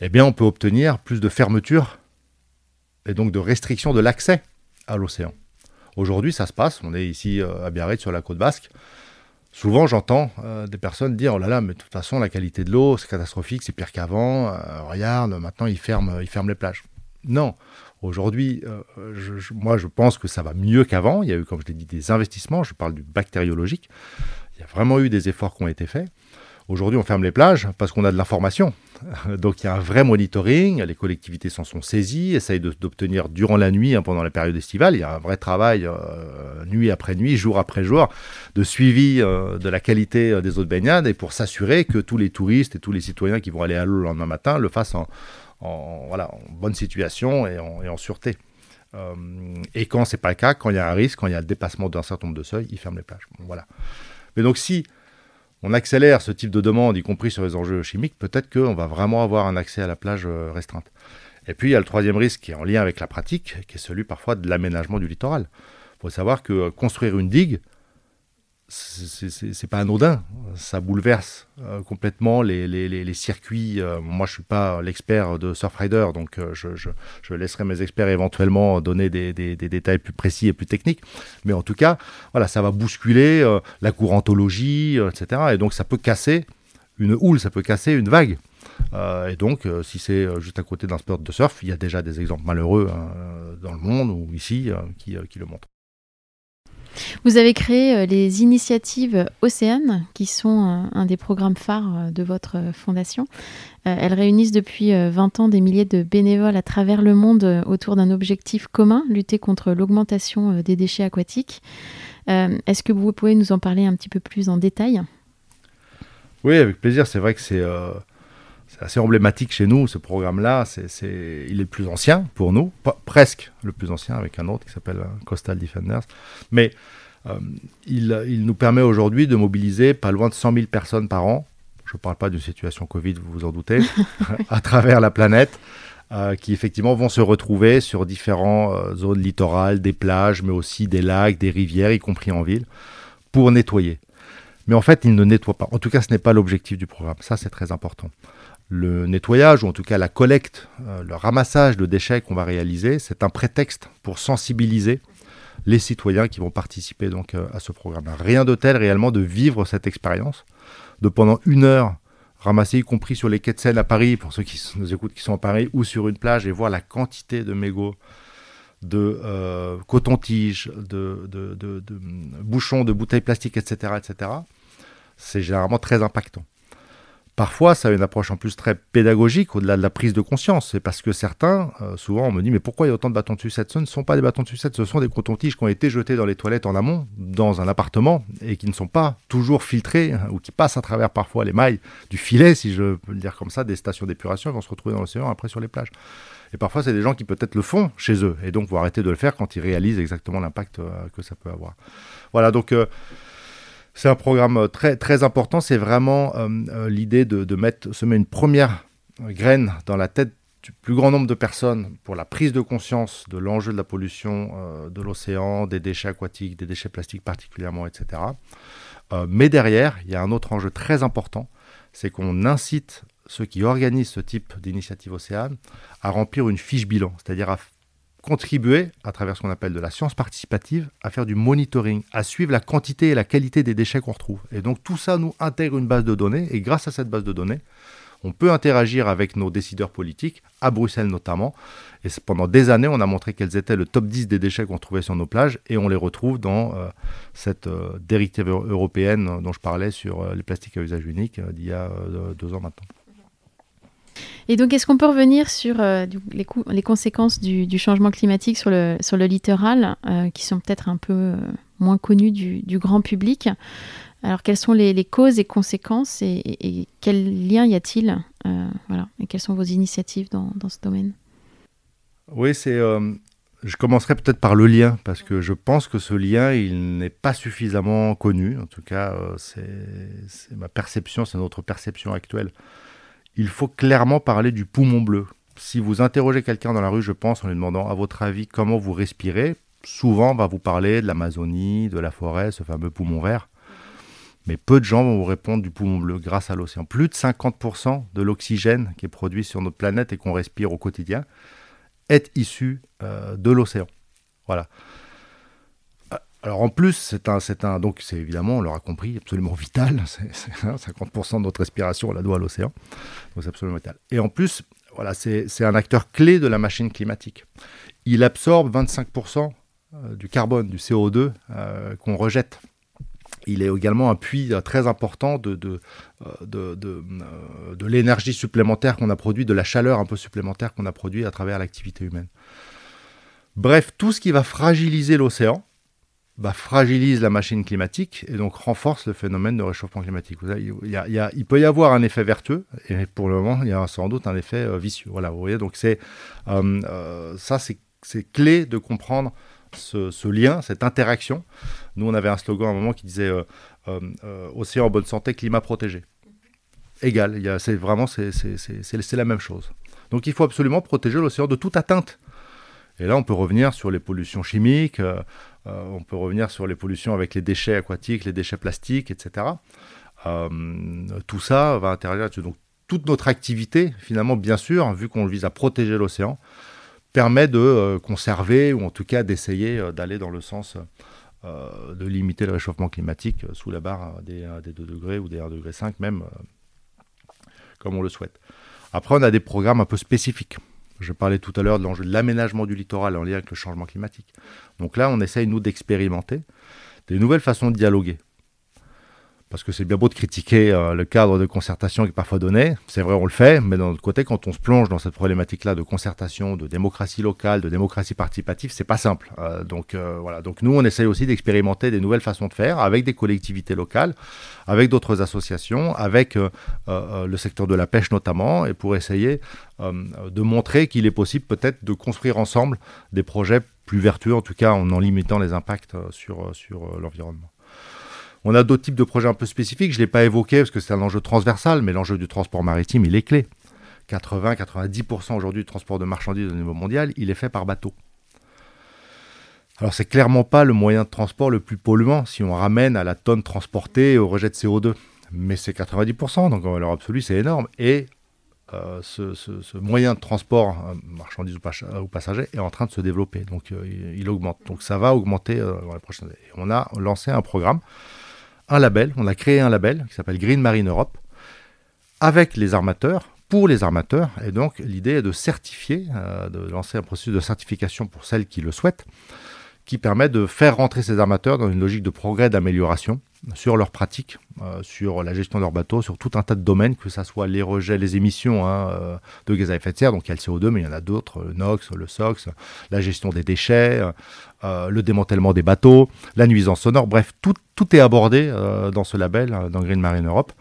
eh bien, on peut obtenir plus de fermeture et donc de restriction de l'accès à l'océan. Aujourd'hui, ça se passe. On est ici euh, à Biarritz, sur la côte basque. Souvent, j'entends des personnes dire Oh là là, mais de toute façon, la qualité de l'eau, c'est catastrophique, c'est pire qu'avant. regarde, maintenant, ils ferment, ils ferment les plages. Non. Aujourd'hui, euh, moi, je pense que ça va mieux qu'avant. Il y a eu, comme je l'ai dit, des investissements. Je parle du bactériologique. Il y a vraiment eu des efforts qui ont été faits. Aujourd'hui, on ferme les plages parce qu'on a de l'information. Donc, il y a un vrai monitoring. Les collectivités s'en sont saisies, essayent d'obtenir durant la nuit, hein, pendant la période estivale, il y a un vrai travail, euh, nuit après nuit, jour après jour, de suivi euh, de la qualité des eaux de baignade et pour s'assurer que tous les touristes et tous les citoyens qui vont aller à l'eau le lendemain matin le fassent en, voilà, en bonne situation et en, sûreté. Euh, et quand c'est pas le cas, quand il y a un risque, quand il y a le dépassement d'un certain nombre de seuils, ils ferment les plages. voilà. Mais donc si on accélère ce type de demande, y compris sur les enjeux chimiques, peut-être qu'on va vraiment avoir un accès à la plage euh, restreinte. Et puis il y a le troisième risque qui est en lien avec la pratique, qui est celui parfois de l'aménagement du littoral. Il faut savoir que construire une digue, c'est pas anodin. Ça bouleverse euh, complètement les, circuits. Euh, moi, je suis pas l'expert de Surfrider, donc euh, je, laisserai mes experts éventuellement donner des, détails plus précis et plus techniques. Mais en tout cas, voilà, ça va bousculer la courantologie, etc. Et donc, ça peut casser une houle, ça peut casser une vague. et donc, si c'est juste à côté d'un sport de surf, il y a déjà des exemples malheureux hein, dans le monde ou ici qui le montrent. Vous avez créé euh, les initiatives Océane, qui sont euh, un des programmes phares euh, de votre fondation. elles réunissent depuis 20 ans des milliers de bénévoles à travers le monde autour d'un objectif commun, lutter contre l'augmentation des déchets aquatiques. Est-ce que vous pouvez nous en parler un petit peu plus en détail? Oui, avec plaisir. C'est vrai que c'est assez emblématique chez nous, ce programme-là. C'est, il est le plus ancien pour nous, presque le plus ancien avec un autre qui s'appelle Coastal Defenders. Mais euh, il, il, nous permet aujourd'hui de mobiliser pas loin de 100 000 personnes par an. Je ne parle pas d'une situation Covid, vous vous en doutez, à travers la planète. Euh, qui effectivement vont se retrouver sur différentes euh, zones littorales, des plages, mais aussi des lacs, des rivières, y compris en ville, pour nettoyer. Mais en fait, ils ne nettoient pas. En tout cas, ce n'est pas l'objectif du programme. Ça, c'est très important le nettoyage, ou en tout cas la collecte, euh, le ramassage de déchets qu'on va réaliser, c'est un prétexte pour sensibiliser les citoyens qui vont participer donc euh, à ce programme. Rien de tel réellement de vivre cette expérience, de pendant une heure ramasser, y compris sur les quais de Seine à Paris, pour ceux qui nous écoutent qui sont à Paris, ou sur une plage, et voir la quantité de mégots, de euh, coton-tiges, de, de, bouchons, de bouteilles plastiques, etc., etc., c'est généralement très impactant. Parfois, ça a une approche en plus très pédagogique au-delà de la prise de conscience. C'est parce que certains, euh, souvent, on me dit Mais pourquoi il y a autant de bâtons de sucette? Ce ne sont pas des bâtons de sucette, ce sont des cotons-tiges qui ont été jetés dans les toilettes en amont, dans un appartement, et qui ne sont pas toujours filtrés, hein, ou qui passent à travers parfois les mailles du filet, si je peux le dire comme ça, des stations d'épuration, vont se retrouver dans l'océan après sur les plages. Et parfois, c'est des gens qui peut-être le font chez eux, et donc vont arrêter de le faire quand ils réalisent exactement l'impact euh, que ça peut avoir. Voilà, donc. Euh, c'est un programme euh, très, important. C'est vraiment euh, euh, l'idée de, mettre, semer une première graine dans la tête du plus grand nombre de personnes pour la prise de conscience de l'enjeu de la pollution de l'océan, des déchets aquatiques, des déchets plastiques particulièrement, etc. mais derrière, il y a un autre enjeu très important, c'est qu'on incite ceux qui organisent ce type d'initiative océane à remplir une fiche bilan, c'est-à-dire à contribuer, à travers ce qu'on appelle de la science participative, à faire du monitoring, à suivre la quantité et la qualité des déchets qu'on retrouve. Et donc tout ça nous intègre une base de données, et grâce à cette base de données, on peut interagir avec nos décideurs politiques, à Bruxelles notamment. Et pendant des années, on a montré quels étaient le top 10 des déchets qu'on trouvait sur nos plages, et on les retrouve dans euh, cette euh, européenne dont je parlais sur euh, les plastiques à usage unique d'il y a deux ans maintenant. Et donc, est-ce qu'on peut revenir sur euh, les, conséquences du, changement climatique sur le, sur le littoral, euh, qui sont peut-être un peu euh, moins connues du, grand public? Alors, quelles sont les, causes et conséquences et, quel lien y a-t-il voilà, Et quelles sont vos initiatives dans, dans ce domaine? Oui, c'est. je commencerai peut-être par le lien, parce que je pense que ce lien, il n'est pas suffisamment connu. En tout cas, c'est ma perception, c'est notre perception actuelle. Il faut clairement parler du poumon bleu. Si vous interrogez quelqu'un dans la rue, je pense, en lui demandant à votre avis comment vous respirez, souvent on va vous parler de l'Amazonie, de la forêt, ce fameux poumon vert. Mais peu de gens vont vous répondre du poumon bleu grâce à l'océan. Plus de 50% de l'oxygène qui est produit sur notre planète et qu'on respire au quotidien est issu euh, de l'océan. Voilà. Euh, alors en plus, c'est un, c'est un, donc c'est évidemment, on l'aura compris, absolument vital. C'est, 50% de notre respiration, on la doit à l'océan. Donc c'est absolument vital. Et en plus, voilà, c'est, un acteur clé de la machine climatique. Il absorbe 25% euh, du carbone, du CO2 qu'on rejette il est également un puits euh, très important de, de, euh, euh, de, l'énergie supplémentaire qu'on a produit, de la chaleur un peu supplémentaire qu'on a produit à travers l'activité humaine. Bref, tout ce qui va fragiliser l'océan bah, fragilise la machine climatique et donc renforce le phénomène de réchauffement climatique. Il, peut y avoir un effet vertueux et pour le moment, il y a sans doute un effet vicieux. Voilà, vous voyez, donc c'est ça, c'est clé de comprendre ce, lien, cette interaction. Nous, on avait un slogan à un moment qui disait euh, euh, euh, Océan en bonne santé, climat protégé. Égal, c'est vraiment c'est la même chose. Donc il faut absolument protéger l'océan de toute atteinte. Et là, on peut revenir sur les pollutions chimiques, on peut revenir sur les pollutions avec les déchets aquatiques, les déchets plastiques, etc. tout ça va interagir là-dessus. Donc toute notre activité, finalement, bien sûr, vu qu'on vise à protéger l'océan, permet de euh, conserver ou en tout cas d'essayer euh, d'aller dans le sens euh, de limiter le réchauffement climatique sous la barre des, 2 degrés ou des 1,5 degré même, comme on le souhaite. Après, on a des programmes un peu spécifiques. Je parlais tout à l'heure de l'enjeu de l'aménagement du littoral en lien avec le changement climatique. Donc là, on essaye, nous, d'expérimenter des nouvelles façons de dialoguer parce que c'est bien beau de critiquer euh, le cadre de concertation qui est parfois donné, c'est vrai on le fait, mais d'un autre côté, quand on se plonge dans cette problématique-là de concertation, de démocratie locale, de démocratie participative, c'est pas simple. Euh, donc euh, voilà, donc nous on essaye aussi d'expérimenter des nouvelles façons de faire avec des collectivités locales, avec d'autres associations, avec le secteur de la pêche notamment, et pour essayer de montrer qu'il est possible peut-être de construire ensemble des projets plus vertueux, en tout cas en en limitant les impacts sur, sur l'environnement. On a d'autres types de projets un peu spécifiques. Je ne l'ai pas évoqué parce que c'est un enjeu transversal, mais l'enjeu du transport maritime, il est clé. 80-90% aujourd'hui du transport de marchandises au niveau mondial, il est fait par bateau. Alors c'est clairement pas le moyen de transport le plus polluant si on ramène à la tonne transportée et au rejet de CO2. Mais c'est 90%, donc en valeur absolue c'est énorme. Et euh, ce, moyen de transport, euh, marchandises ou, passagers, est en train de se développer. Donc euh, il, augmente. Donc ça va augmenter dans les prochaines années. On a lancé un programme un label, on a créé un label qui s'appelle Green Marine Europe, avec les armateurs, pour les armateurs. Et donc l'idée est de certifier, euh, de lancer un processus de certification pour celles qui le souhaitent, qui permet de faire rentrer ces armateurs dans une logique de progrès, d'amélioration sur leurs pratiques, euh, sur la gestion de leurs bateaux, sur tout un tas de domaines, que ce soit les rejets, les émissions hein, euh, de gaz à effet de serre, donc il y a le CO2, mais il y en a d'autres, le NOx, le SOx, la gestion des déchets, euh, le démantèlement des bateaux, la nuisance sonore, bref, tout, tout est abordé dans ce label, dans Green Marine Europe.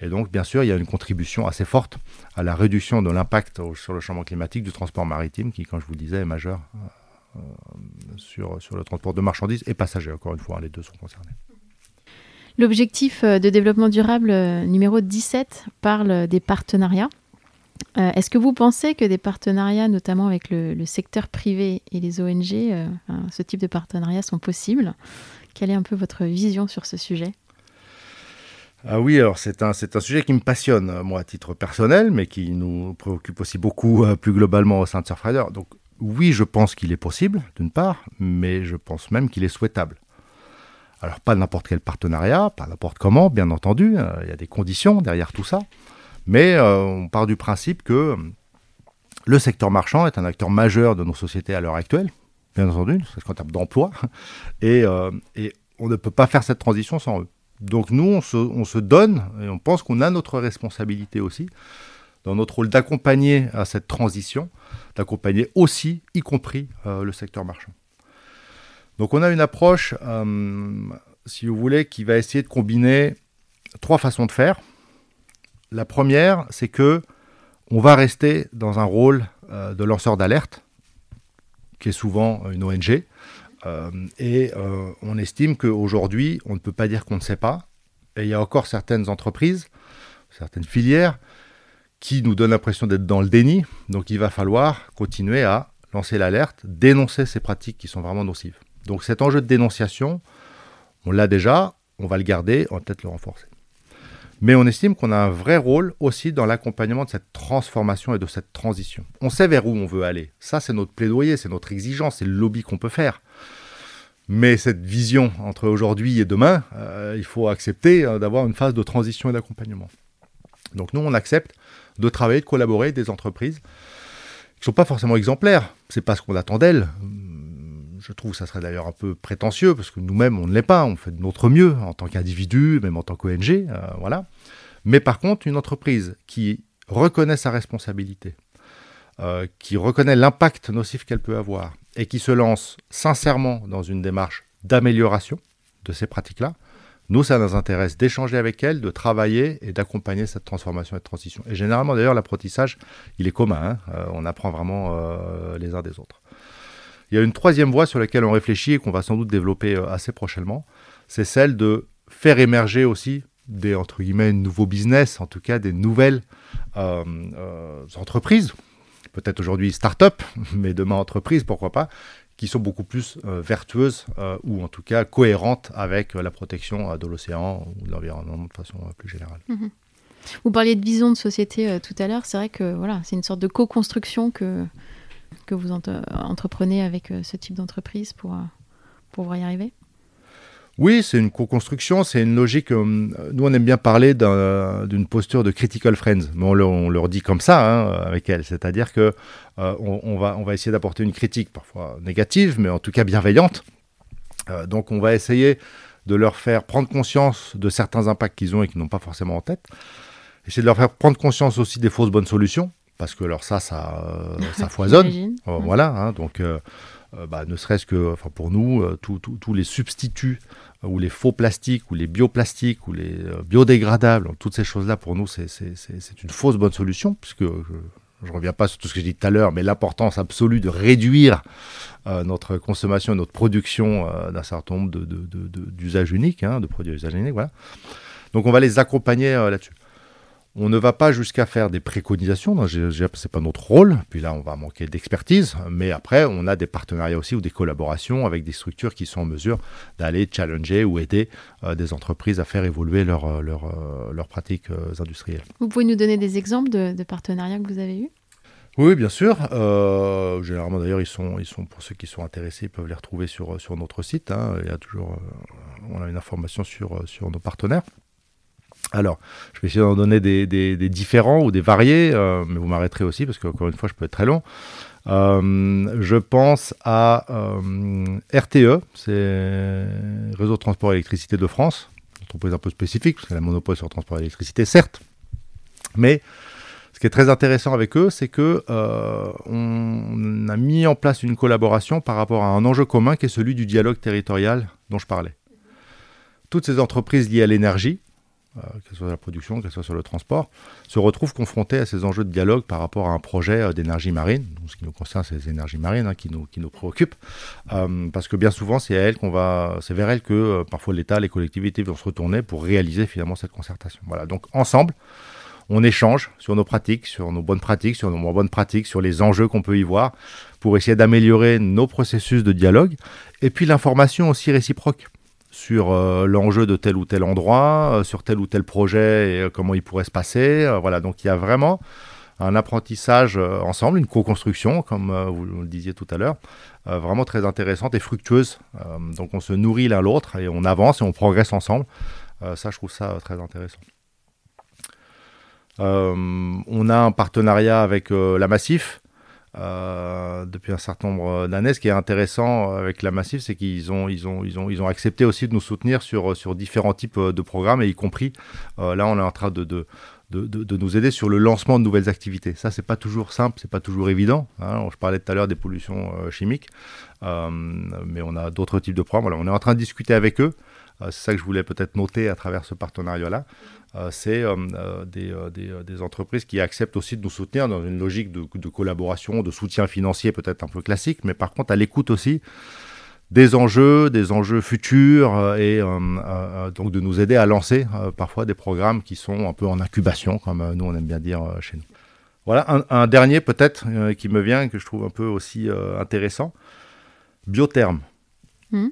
Et donc, bien sûr, il y a une contribution assez forte à la réduction de l'impact sur le changement climatique du transport maritime, qui, comme je vous le disais, est majeur sur, sur le transport de marchandises et passagers, encore une fois, hein, les deux sont concernés. L'objectif euh, de développement durable euh, numéro 17 parle des partenariats. Euh, est-ce que vous pensez que des partenariats, notamment avec le, secteur privé et les ONG, ce type de partenariats sont possibles? Quelle est un peu votre vision sur ce sujet? Ah oui, alors c'est un, un sujet qui me passionne, moi, à titre personnel, mais qui nous préoccupe aussi beaucoup plus globalement au sein de Surfrider. Donc oui, je pense qu'il est possible, d'une part, mais je pense même qu'il est souhaitable. Alors pas n'importe quel partenariat, pas n'importe comment, bien entendu, euh, il y a des conditions derrière tout ça, mais euh, on part du principe que le secteur marchand est un acteur majeur de nos sociétés à l'heure actuelle, bien entendu, c'est qu'en termes d'emploi, euh, et, on ne peut pas faire cette transition sans eux. Donc nous, on se, donne, et on pense qu'on a notre responsabilité aussi, dans notre rôle d'accompagner à cette transition, d'accompagner aussi, y compris le secteur marchand. Donc on a une approche, euh, si vous voulez, qui va essayer de combiner trois façons de faire. La première, c'est que on va rester dans un rôle euh, de lanceur d'alerte qui est souvent une ONG. et on estime qu'aujourd'hui, on ne peut pas dire qu'on ne sait pas. Et il y a encore certaines entreprises, certaines filières, qui nous donnent l'impression d'être dans le déni. Donc il va falloir continuer à lancer l'alerte, dénoncer ces pratiques qui sont vraiment nocives. Donc cet enjeu de dénonciation, on l'a déjà, on va le garder, on va peut-être le renforcer. Mais on estime qu'on a un vrai rôle aussi dans l'accompagnement de cette transformation et de cette transition. On sait vers où on veut aller. Ça, c'est notre plaidoyer, c'est notre exigence, c'est le lobby qu'on peut faire. Mais cette vision entre aujourd'hui et demain, euh, il faut accepter euh, d'avoir une phase de transition et d'accompagnement. Donc nous, on accepte de travailler, de collaborer avec des entreprises qui ne sont pas forcément exemplaires. C'est pas ce qu'on attend d'elles. Je trouve que ça serait d'ailleurs un peu prétentieux, parce que nous-mêmes, on ne l'est pas. On fait de notre mieux en tant qu'individu, même en tant qu'ONG. Euh, voilà. Mais par contre, une entreprise qui reconnaît sa responsabilité, euh, qui reconnaît l'impact nocif qu'elle peut avoir, et qui se lance sincèrement dans une démarche d'amélioration de ces pratiques-là, nous, ça nous intéresse d'échanger avec elle, de travailler et d'accompagner cette transformation et transition. Et généralement, d'ailleurs, l'apprentissage, il est commun. Hein. Euh, on apprend vraiment euh, les uns des autres. Il y a une troisième voie sur laquelle on réfléchit et qu'on va sans doute développer euh, assez prochainement. C'est celle de faire émerger aussi des entre guillemets nouveaux business, en tout cas des nouvelles entreprises. Peut-être aujourd'hui start-up, mais demain entreprise, pourquoi pas, qui sont beaucoup plus euh, vertueuses euh, ou en tout cas cohérentes avec euh, la protection de l'océan ou de l'environnement de façon plus générale. Mhm. Vous parliez de vision de société tout à l'heure. C'est vrai que voilà, c'est une sorte de co-construction que, que vous entreprenez avec ce type d'entreprise pour, pour y arriver oui, c'est une co-construction, c'est une logique. Euh, nous, on aime bien parler d'une posture de critical friends, mais on, leur dit comme ça hein, avec elle, c'est-à-dire que euh, on, va, on va essayer d'apporter une critique, parfois négative, mais en tout cas bienveillante. Euh, donc, on va essayer de leur faire prendre conscience de certains impacts qu'ils ont et qu'ils n'ont pas forcément en tête. Essayer de leur faire prendre conscience aussi des fausses bonnes solutions, parce que alors ça, ça, ça foisonne. voilà, hein, donc. Bah, ne serait-ce que, enfin pour nous, tous les substituts ou les faux plastiques, ou les bioplastiques, ou les euh, biodégradables, toutes ces choses-là, pour nous, c'est une fausse bonne solution, puisque je ne reviens pas sur tout ce que j'ai dit tout à l'heure, mais l'importance absolue de réduire euh, notre consommation et notre production euh, d'un certain nombre d'usages de, uniques, hein, de produits à usage unique. Voilà. Donc on va les accompagner là-dessus. On ne va pas jusqu'à faire des préconisations, ce n'est pas notre rôle, puis là on va manquer d'expertise, mais après on a des partenariats aussi ou des collaborations avec des structures qui sont en mesure d'aller challenger ou aider euh, des entreprises à faire évoluer leurs euh, euh, pratiques industrielles. Vous pouvez nous donner des exemples de, partenariats que vous avez eus? Oui, bien sûr. généralement, d'ailleurs, ils sont, ils sont pour ceux qui sont intéressés, ils peuvent les retrouver sur, sur notre site. Hein. Il y a toujours, on a une information sur, sur nos partenaires. Alors, je vais essayer d'en donner des, différents ou des variés, euh, mais vous m'arrêterez aussi parce qu'encore une fois, je peux être très long. Euh, je pense à euh, RTE, c'est Réseau de transport électricité de France, une entreprise un peu spécifique parce qu'elle a monopole sur le transport d'électricité, certes, mais ce qui est très intéressant avec eux, c'est que on a mis en place une collaboration par rapport à un enjeu commun qui est celui du dialogue territorial dont je parlais. Toutes ces entreprises liées à l'énergie, euh, que ce soit la production, que ce soit sur le transport, se retrouvent confrontés à ces enjeux de dialogue par rapport à un projet euh, d'énergie marine. ce qui nous concerne, c'est les énergies marines hein, qui, nous, qui nous préoccupent, euh, parce que bien souvent, c'est elle vers elle que parfois l'État, les collectivités vont se retourner pour réaliser finalement cette concertation. Voilà. Donc ensemble, on échange sur nos pratiques, sur nos bonnes pratiques, sur nos moins bonnes pratiques, sur les enjeux qu'on peut y voir, pour essayer d'améliorer nos processus de dialogue, et puis l'information aussi réciproque sur euh, l'enjeu de tel ou tel endroit, euh, sur tel ou tel projet et euh, comment il pourrait se passer. voilà, donc il y a vraiment un apprentissage ensemble, une co-construction, comme vous le disiez tout à l'heure, vraiment très intéressante et fructueuse. donc on se nourrit l'un l'autre et on avance et on progresse ensemble. ça, je trouve ça très intéressant. on a un partenariat avec la Massif, euh, depuis un certain nombre d'années. Ce qui est intéressant avec la Massif, c'est qu'ils ont, ils ont, ils ont, ils ont accepté aussi de nous soutenir sur, sur différents types de programmes, et y compris, euh, là, on est en train de, de de, de, nous aider sur le lancement de nouvelles activités. Ça, c'est pas toujours simple, c'est pas toujours évident. Hein. Je parlais tout à l'heure des pollutions euh, chimiques, mais on a d'autres types de programmes. On est en train de discuter avec eux c'est ça que je voulais peut-être noter à travers ce partenariat-là, c'est des, des, entreprises qui acceptent aussi de nous soutenir dans une logique de, collaboration, de soutien financier peut-être un peu classique, mais par contre à l'écoute aussi des enjeux, des enjeux futurs, euh, et euh, euh, donc de nous aider à lancer parfois des programmes qui sont un peu en incubation, comme nous on aime bien dire chez nous. Voilà, un, dernier peut-être qui me vient, que je trouve un peu aussi intéressant. Biotherme. Hmm.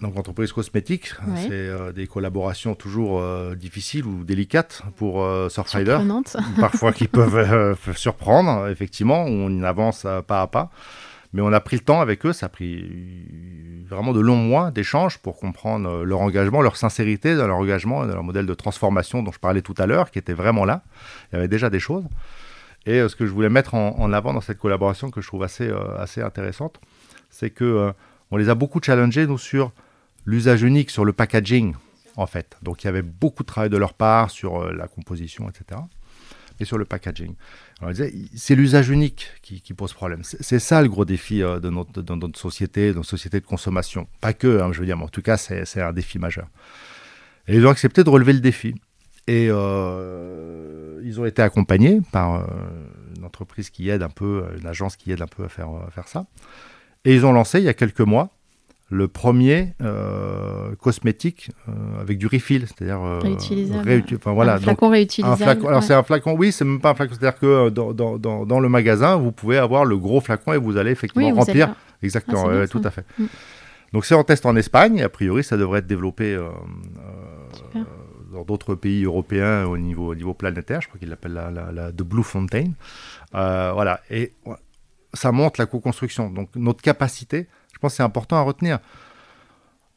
Donc entreprise cosmétique, c'est des collaborations toujours difficiles ou délicates pour Surfrider. Parfois qui peuvent surprendre, effectivement, on avance pas à pas. Mais on a pris le temps avec eux, ça a pris vraiment de longs mois d'échanges pour comprendre euh, leur engagement, leur sincérité dans leur engagement, dans leur modèle de transformation dont je parlais tout à l'heure, qui était vraiment là. Il y avait déjà des choses. Et euh, ce que je voulais mettre en, avant dans cette collaboration, que je trouve assez, euh, assez intéressante, c'est que on les a beaucoup challengés, nous, sur l'usage unique, sur le packaging, en fait. Donc il y avait beaucoup de travail de leur part sur la composition, etc. Et sur le packaging c'est l'usage unique qui, pose problème. C'est ça le gros défi euh, de, notre, société, de notre société de consommation. Pas que, hein, je veux dire, mais en tout cas, c'est un défi majeur. Et ils ont accepté de relever le défi. Et euh, ils ont été accompagnés par euh, une entreprise qui aide un peu, une agence qui aide un peu à faire, à faire ça. Et ils ont lancé il y a quelques mois le premier euh, cosmétique euh, avec du refill, c'est-à-dire euh, réutilisable. enfin, voilà, un flacon réutilisable. Alors c'est un flacon, oui, c'est même pas un flacon, c'est-à-dire que dans, dans, dans, le magasin, vous pouvez avoir le gros flacon et vous allez effectivement remplir. Exactement, ah, tout à fait. Mm. Donc c'est en test en Espagne, et a priori ça devrait être développé dans d'autres pays européens au niveau, au niveau planétaire, je crois qu'il l'appelle la, la, la, The Blue Fountain. voilà, et ça montre la co-construction, donc notre capacité pense que c'est important à retenir.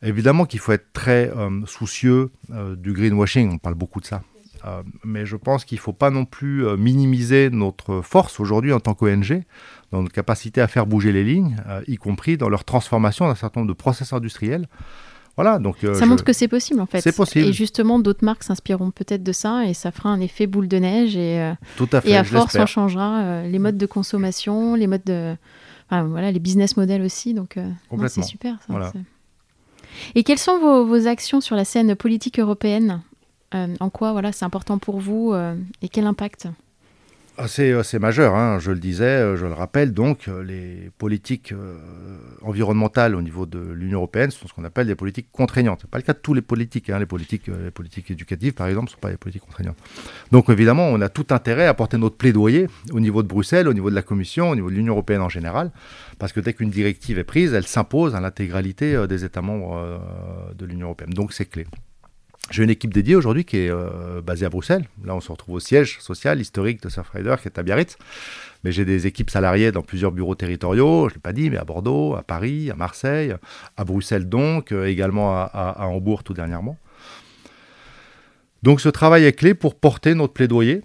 Évidemment qu'il faut être très euh, soucieux euh, du greenwashing, on parle beaucoup de ça. Euh, mais je pense qu'il ne faut pas non plus minimiser notre force aujourd'hui en tant qu'ONG, dans notre capacité à faire bouger les lignes, y compris dans leur transformation d'un certain nombre de process industriels. Voilà, donc, ça montre que c'est possible en fait. C'est possible. Et justement, d'autres marques s'inspireront peut-être de ça et ça fera un effet boule de neige et, Tout à, fait, et à force on changera les modes de consommation, les modes de, voilà, les business models aussi. Donc, euh, c'est super. Et quelles sont vos, actions sur la scène politique européenne? Euh, En quoi voilà, c'est important pour vous euh, et quel impact? C'est majeur, hein, je le disais, euh, je le rappelle. Donc, euh, les politiques environnementales au niveau de l'Union européenne sont ce qu'on appelle des politiques contraignantes. Ce n'est pas le cas de tous les politiques. Hein. Les, politiques les politiques éducatives, par exemple, ne sont pas des politiques contraignantes. Donc, évidemment, on a tout intérêt à porter notre plaidoyer au niveau de Bruxelles, au niveau de la Commission, au niveau de l'Union européenne en général, parce que dès qu'une directive est prise, elle s'impose à l'intégralité des États membres de l'Union européenne. Donc, c'est clé. J'ai une équipe dédiée aujourd'hui qui est euh, basée à Bruxelles. Là, on se retrouve au siège social historique de Surfrider qui est à Biarritz. Mais j'ai des équipes salariées dans plusieurs bureaux territoriaux, je ne l'ai pas dit, mais à Bordeaux, à Paris, à Marseille, à Bruxelles donc, euh, également à, Hambourg tout dernièrement. Donc ce travail est clé pour porter notre plaidoyer,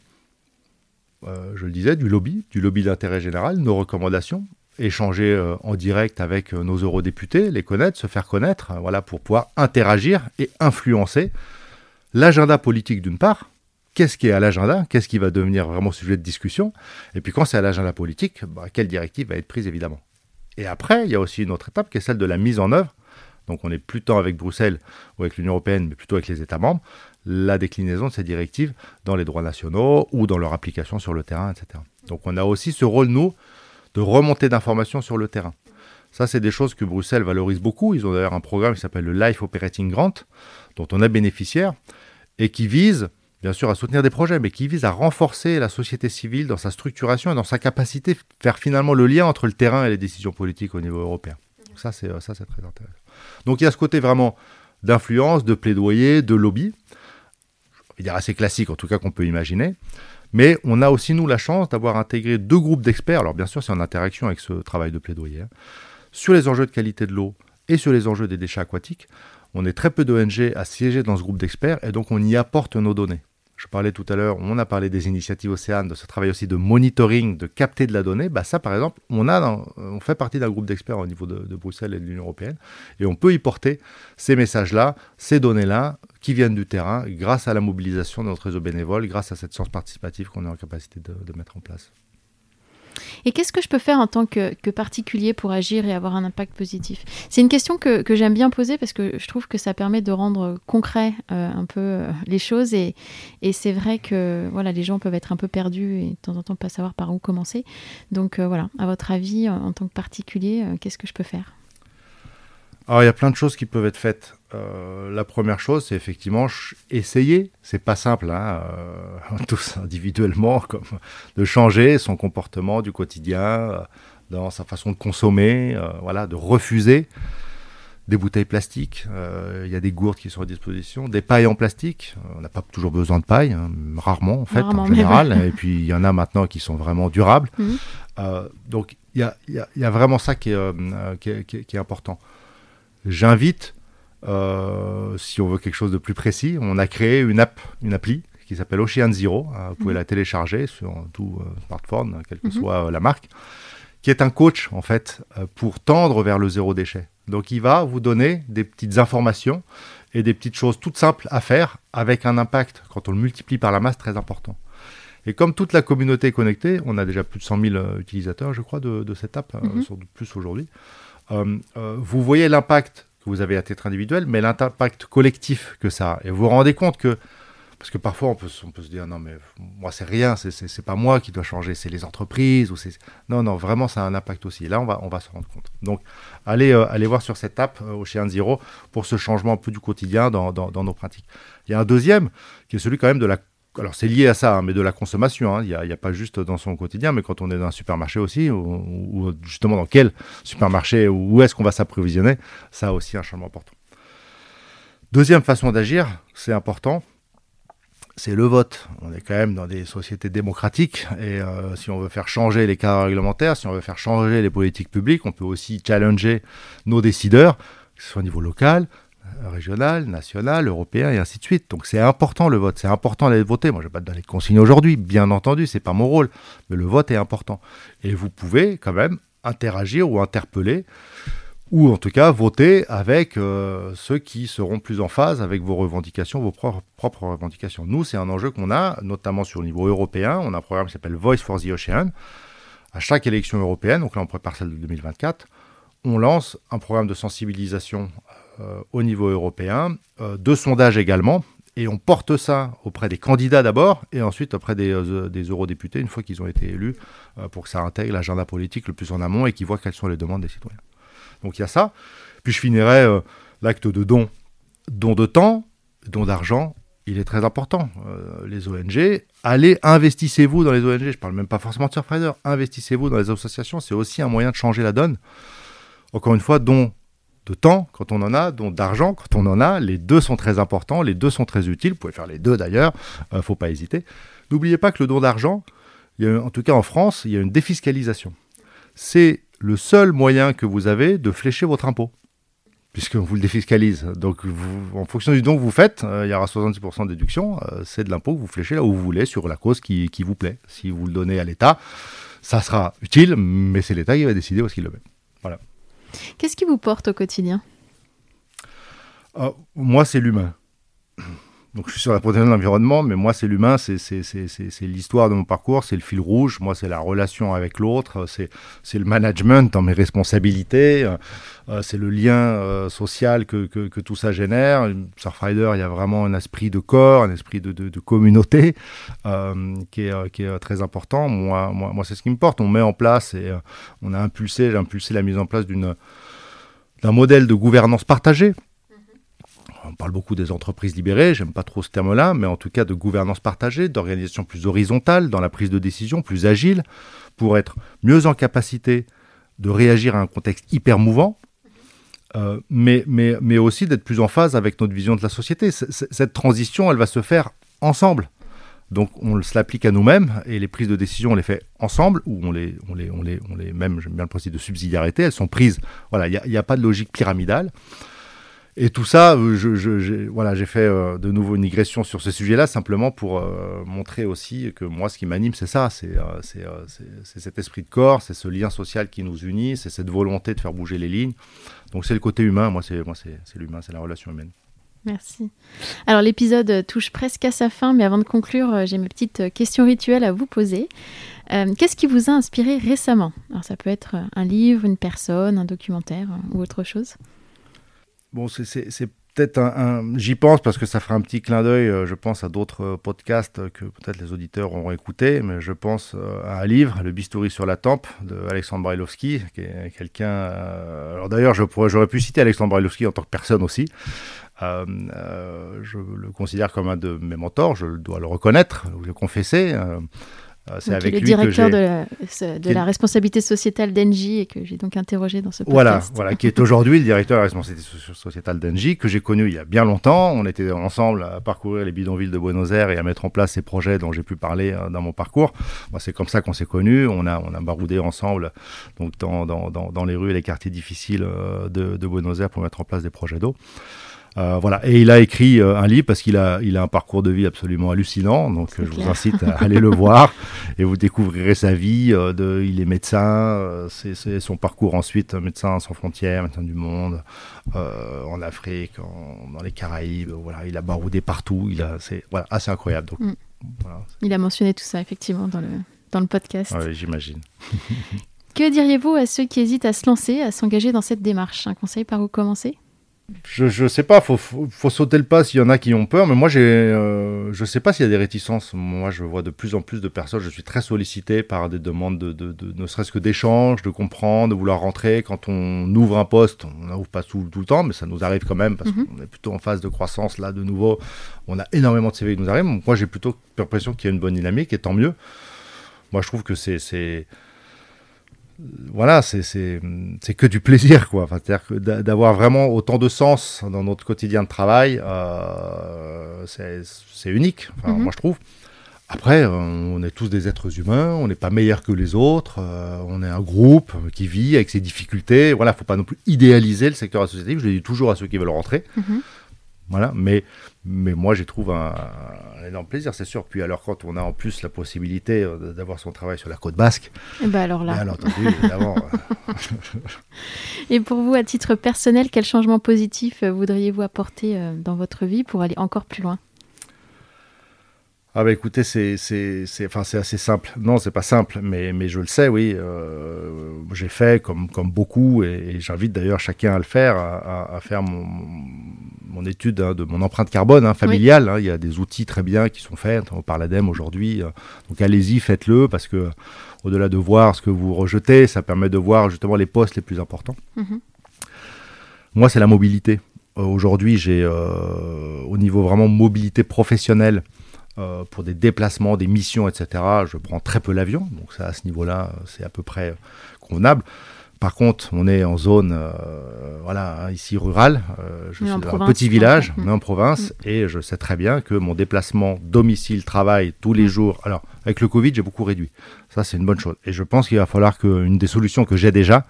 euh, je le disais, du lobby, du lobby d'intérêt général, nos recommandations, échanger euh, en direct avec euh, nos eurodéputés, les connaître, se faire connaître, euh, voilà, pour pouvoir interagir et influencer l'agenda politique d'une part. Qu'est-ce qui est à l'agenda? Qu'est-ce qui va devenir vraiment sujet de discussion? Et puis quand c'est à l'agenda politique, bah, quelle directive va être prise évidemment? Et après, il y a aussi une autre étape qui est celle de la mise en œuvre. Donc on n'est plus tant avec Bruxelles ou avec l'Union européenne, mais plutôt avec les États membres, la déclinaison de ces directives dans les droits nationaux ou dans leur application sur le terrain, etc. Donc on a aussi ce rôle, nous, de remonter d'informations sur le terrain. Ça, c'est des choses que Bruxelles valorise beaucoup. Ils ont d'ailleurs un programme qui s'appelle le Life Operating Grant, dont on est bénéficiaire, et qui vise, bien sûr, à soutenir des projets, mais qui vise à renforcer la société civile dans sa structuration et dans sa capacité de faire finalement le lien entre le terrain et les décisions politiques au niveau européen. ça, c'est, ça, c'est très intéressant. Donc il y a ce côté vraiment d'influence, de plaidoyer, de lobby, je vais dire assez classique en tout cas qu'on peut imaginer. Mais on a aussi, nous, la chance d'avoir intégré deux groupes d'experts, alors bien sûr c'est en interaction avec ce travail de plaidoyer, hein, sur les enjeux de qualité de l'eau et sur les enjeux des déchets aquatiques. On est très peu d'ONG à siéger dans ce groupe d'experts et donc on y apporte nos données. Je parlais tout à l'heure, on a parlé des initiatives Océane, de ce travail aussi de monitoring, de capter de la donnée. Bah ça, par exemple, on, fait partie d'un groupe d'experts au niveau de, de, Bruxelles et de l'Union européenne, et on peut y porter ces messages-là, ces données-là, qui viennent du terrain, grâce à la mobilisation de notre réseau bénévole, grâce à cette science participative qu'on est en capacité de, mettre en place. Et qu'est-ce que je peux faire en tant que, particulier pour agir et avoir un impact positif? C'est une question que, j'aime bien poser parce que je trouve que ça permet de rendre concret euh, un peu euh, les choses et, c'est vrai que voilà, les gens peuvent être un peu perdus et de temps en temps pas savoir par où commencer. Donc voilà, à votre avis, en tant que particulier, qu'est-ce que je peux faire? Alors, il y a plein de choses qui peuvent être faites. Euh, la première chose, c'est effectivement essayer. C'est pas simple, hein, euh, tous individuellement, comme de changer son comportement du quotidien, euh, dans sa façon de consommer, voilà, de refuser des bouteilles plastiques. Il y a des gourdes qui sont à disposition, des pailles en plastique. On n'a pas toujours besoin de paille, hein, rarement en fait, en général. Et puis il y en a maintenant qui sont vraiment durables. Mmh. donc il y a, y a, vraiment ça qui est, qui est, qui est important j'invite, si on veut quelque chose de plus précis, on a créé une app, une appli qui s'appelle Ocean Zero. Hein, vous pouvez mhm. la télécharger sur tout euh, smartphone, quelle que mhm. soit euh, la marque, qui est un coach en fait pour tendre vers le zéro déchet. Donc il va vous donner des petites informations et des petites choses toutes simples à faire avec un impact, quand on le multiplie par la masse, très important. Et comme toute la communauté est connectée, on a déjà plus de 100 000 utilisateurs, je crois, de, cette app, mhm. sur plus aujourd'hui. Euh, euh, vous voyez l'impact vous avez à titre individuel, mais l'impact collectif que ça a. Et vous vous rendez compte que, parce que parfois on peut, on peut se dire non mais moi c'est rien, c'est pas moi qui dois changer, c'est les entreprises ou non non vraiment ça a un impact aussi. Là on va on va se rendre compte. Donc allez euh, allez voir sur cette app au Chien Zero pour ce changement un peu du quotidien dans, dans nos pratiques. Il y a un deuxième qui est celui quand même de la alors c'est lié à ça, hein, mais de la consommation. Hein. Il n'y a, pas juste dans son quotidien, mais quand on est dans un supermarché aussi, ou, justement dans quel supermarché, où est-ce qu'on va s'approvisionner, ça a aussi un changement important. Deuxième façon d'agir, c'est important, c'est le vote. On est quand même dans des sociétés démocratiques, et euh, si on veut faire changer les cadres réglementaires, si on veut faire changer les politiques publiques, on peut aussi challenger nos décideurs, que ce soit au niveau local, régional, national, européen et ainsi de suite. Donc c'est important le vote, c'est important d'aller voter. Moi je ne vais pas te donner de consignes aujourd'hui, bien entendu, c'est pas mon rôle, mais le vote est important. Et vous pouvez quand même interagir ou interpeller ou en tout cas voter avec euh, ceux qui seront plus en phase avec vos revendications, vos propres, revendications. Nous, c'est un enjeu qu'on a, notamment sur le niveau européen. On a un programme qui s'appelle Voice for the Ocean. À chaque élection européenne, donc là on prépare celle de 2024, on lance un programme de sensibilisation au niveau européen, euh, de sondages également, et on porte ça auprès des candidats d'abord, et ensuite auprès des, euh, eurodéputés, une fois qu'ils ont été élus, pour que ça intègre l'agenda politique le plus en amont et qu'ils voient quelles sont les demandes des citoyens. Donc il y a ça. Puis je finirai l'acte de don, don de temps, don d'argent, il est très important. les ONG, allez, investissez-vous dans les ONG. Je ne parle même pas forcément de Surfrider. Investissez-vous dans les associations. C'est aussi un moyen de changer la donne. Encore une fois, don de temps quand on en a, dont d'argent quand on en a. Les deux sont très importants, les deux sont très utiles. Vous pouvez faire les deux d'ailleurs, ne euh, faut pas hésiter. N'oubliez pas que le don d'argent, en tout cas en France, il y a une défiscalisation. C'est le seul moyen que vous avez de flécher votre impôt, puisqu'on vous le défiscalise. Donc, en fonction du don que vous faites, euh, il y aura 70% de déduction. Euh, c'est de l'impôt que vous fléchez là où vous voulez, sur la cause qui, qui vous plaît. Si vous le donnez à l'État, ça sera utile, mais c'est l'État qui va décider où est-ce qu'il le met. Voilà. Qu'est-ce qui vous porte au quotidien? Ah, Moi, c'est l'humain. Donc, je suis sur la protection de l'environnement, mais moi, c'est l'humain, c'est l'histoire de mon parcours, c'est le fil rouge. Moi, c'est la relation avec l'autre, c'est le management dans mes responsabilités, euh, euh, c'est le lien euh, social que, tout ça génère. Surfrider, il y a vraiment un esprit de corps, un esprit de, communauté qui, est, très important. Moi, moi, moi c'est ce qui me porte. On met en place et on a impulsé, impulsé la mise en place d'un modèle de gouvernance partagée parle beaucoup des entreprises libérées, j'aime pas trop ce terme-là, mais en tout cas de gouvernance partagée, d'organisation plus horizontale dans la prise de décision, plus agile, pour être mieux en capacité de réagir à un contexte hyper mouvant, euh, mais, mais, mais aussi d'être plus en phase avec notre vision de la société. cette transition, elle va se faire ensemble. Donc on se l'applique à nous-mêmes et les prises de décision, on les fait ensemble ou on les, on les, on les, on les même, j'aime bien le principe de subsidiarité, elles sont prises. Voilà, il n'y a, a, pas de logique pyramidale. Et tout ça, euh, je, voilà, j'ai fait euh, de nouveau une digression sur ce sujet-là, simplement pour euh, montrer aussi que moi, ce qui m'anime, c'est ça, c'est cet esprit de corps, c'est ce lien social qui nous unit, c'est cette volonté de faire bouger les lignes. Donc c'est le côté humain, moi, c'est l'humain, c'est la relation humaine. Merci. Alors l'épisode touche presque à sa fin, mais avant de conclure, j'ai mes petites questions rituelles à vous poser. Qu'est-ce qui vous a inspiré récemment? Alors ça peut être un livre, une personne, un documentaire euh, ou autre chose. Bon, c'est peut-être un, j'y pense parce que ça fera un petit clin d'œil, euh, je pense à d'autres euh, podcasts que peut-être les auditeurs auront écoutés, mais je pense euh, à un livre, Le bistouri sur la tempe de Alexandre Brailovski, qui est quelqu'un. alors d'ailleurs, j'aurais pu citer Alexandre Brailovski en tant que personne aussi. Je le considère comme un de mes mentors, je dois le reconnaître, ou le confesser. C'est avec est directeur de, la, de la, responsabilité sociétale d'Engie et que j'ai donc interrogé dans ce podcast. Voilà, voilà qui est aujourd'hui le directeur de la responsabilité sociétale d'Engie, que j'ai connu il y a bien longtemps. On était ensemble à parcourir les bidonvilles de Buenos Aires et à mettre en place ces projets dont j'ai pu parler euh, dans mon parcours. c'est comme ça qu'on s'est connus. On a, on a baroudé ensemble donc dans, dans, dans, dans les rues et les quartiers difficiles euh, de, de Buenos Aires pour mettre en place des projets d'eau. Euh, voilà. Et il a écrit euh, un livre parce qu'il a, il a un parcours de vie absolument hallucinant. Donc je vous incite à aller le voir et vous découvrirez sa vie. Euh, de, il est médecin, c'est, son parcours ensuite, médecin sans frontières, médecin du monde, en Afrique, dans les Caraïbes. Voilà, il a baroudé partout. Il a, c'est voilà, assez incroyable. Donc, mm. Il a mentionné tout ça effectivement dans le, dans le podcast. Oui, j'imagine. que diriez-vous à ceux qui hésitent à se lancer, à s'engager dans cette démarche? Un conseil par où commencer? Je, ne sais pas, faut, faut, sauter le pas s'il y en a qui ont peur, mais moi j'ai, euh, je sais pas s'il y a des réticences. Moi je vois de plus en plus de personnes, je suis très sollicité par des demandes de, de, ne serait-ce que d'échange, de comprendre, de vouloir rentrer. Quand on ouvre un poste, on n'ouvre pas tout, tout, le temps, mais ça nous arrive quand même parce mhm. qu'on est plutôt en phase de croissance là de nouveau. On a énormément de CV qui nous arrivent. Moi j'ai plutôt l'impression qu'il y a une bonne dynamique et tant mieux. Moi je trouve que c'est voilà, c'est que du plaisir, quoi. C'est-à-dire que d'avoir vraiment autant de sens dans notre quotidien de travail, euh, c'est unique, mhm. moi je trouve. Après, on est tous des êtres humains, on n'est pas meilleurs que les autres, euh, on est un groupe qui vit avec ses difficultés. Voilà, faut pas non plus idéaliser le secteur associatif. Je le dis toujours à ceux qui veulent rentrer. Mhm. Voilà, mais, mais moi, j'y trouve un, énorme plaisir, c'est sûr. Puis alors, quand on a en plus la possibilité euh, d'avoir son travail sur la côte basque, et eh ben alors là. Bien entendu, évidemment. Et pour vous, à titre personnel, quel changement positif euh, voudriez-vous apporter euh, dans votre vie pour aller encore plus loin? Ah bah écoutez, c'est enfin, assez simple. Non, c'est pas simple, mais, mais je le sais, oui. Euh, j'ai fait comme, comme beaucoup, et, j'invite d'ailleurs chacun à le faire, à, faire mon, mon étude hein, de mon empreinte carbone hein, familiale. Hein. il y a des outils très bien qui sont faits, on parle l'ADEME aujourd'hui. Euh. donc allez-y, faites-le, parce que au-delà de voir ce que vous rejetez, ça permet de voir justement les postes les plus importants. Mhm. Moi, c'est la mobilité. Euh, aujourd'hui, j'ai au niveau vraiment mobilité professionnelle, euh, pour des déplacements, des missions, etc., je prends très peu l'avion. Donc ça, à ce niveau-là, c'est à peu près convenable. Par contre, on est en zone, euh, voilà, hein, ici rurale. Euh, je suis dans un petit village, mais en province, mm. et je sais très bien que mon déplacement domicile-travail tous les mm. jours. Alors, avec le Covid, j'ai beaucoup réduit. Ça, c'est une bonne chose. Et je pense qu'il va falloir qu'une des solutions que j'ai déjà,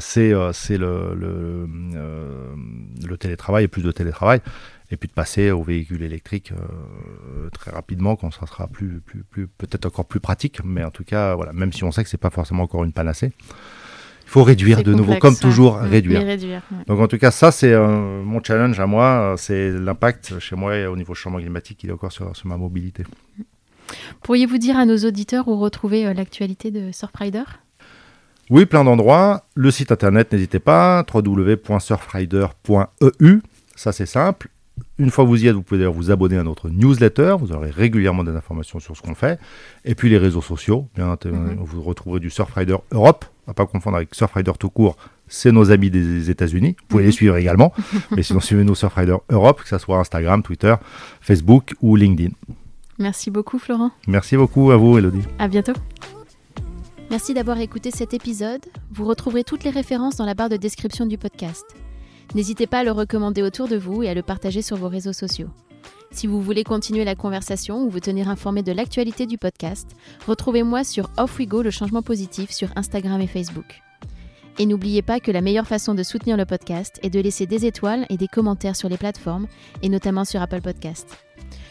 c'est le, le, le, télétravail et plus de télétravail et puis de passer au véhicule électrique euh, très rapidement quand ça sera plus, plus, plus peut-être encore plus pratique, mais en tout cas, voilà, même si on sait que c'est pas forcément encore une panacée. Il faut réduire de nouveau, comme toujours, réduire. Donc en tout cas, ça c'est euh, mon challenge à moi, c'est l'impact chez moi au niveau changement climatique, il est encore sur, sur ma mobilité. Pourriez-vous dire à nos auditeurs où retrouver euh, l'actualité de Surfrider? Oui, plein d'endroits. Le site internet, n'hésitez pas, www.surfrider.eu, ça c'est simple. Une fois que vous y êtes, vous pouvez d'ailleurs vous abonner à notre newsletter. Vous aurez régulièrement des informations sur ce qu'on fait. Et puis les réseaux sociaux. Bien mhm. Vous retrouverez du Surfrider Europe. À pas confondre avec Surfrider tout court. C'est nos amis des États-Unis. Vous pouvez les mhm. suivre également. Mais sinon, suivez-nous Surfrider Europe, que ce soit Instagram, Twitter, Facebook ou LinkedIn. Merci beaucoup, Florent. Merci beaucoup à vous, Elodie. À bientôt. Merci d'avoir écouté cet épisode. Vous retrouverez toutes les références dans la barre de description du podcast. N'hésitez pas à le recommander autour de vous et à le partager sur vos réseaux sociaux. Si vous voulez continuer la conversation ou vous tenir informé de l'actualité du podcast, retrouvez-moi sur Off We Go le changement positif sur Instagram et Facebook. Et n'oubliez pas que la meilleure façon de soutenir le podcast est de laisser des étoiles et des commentaires sur les plateformes, et notamment sur Apple Podcast.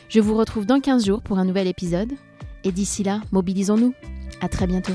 Je vous retrouve dans 15 jours pour un nouvel épisode, et d'ici là, mobilisons-nous. À très bientôt.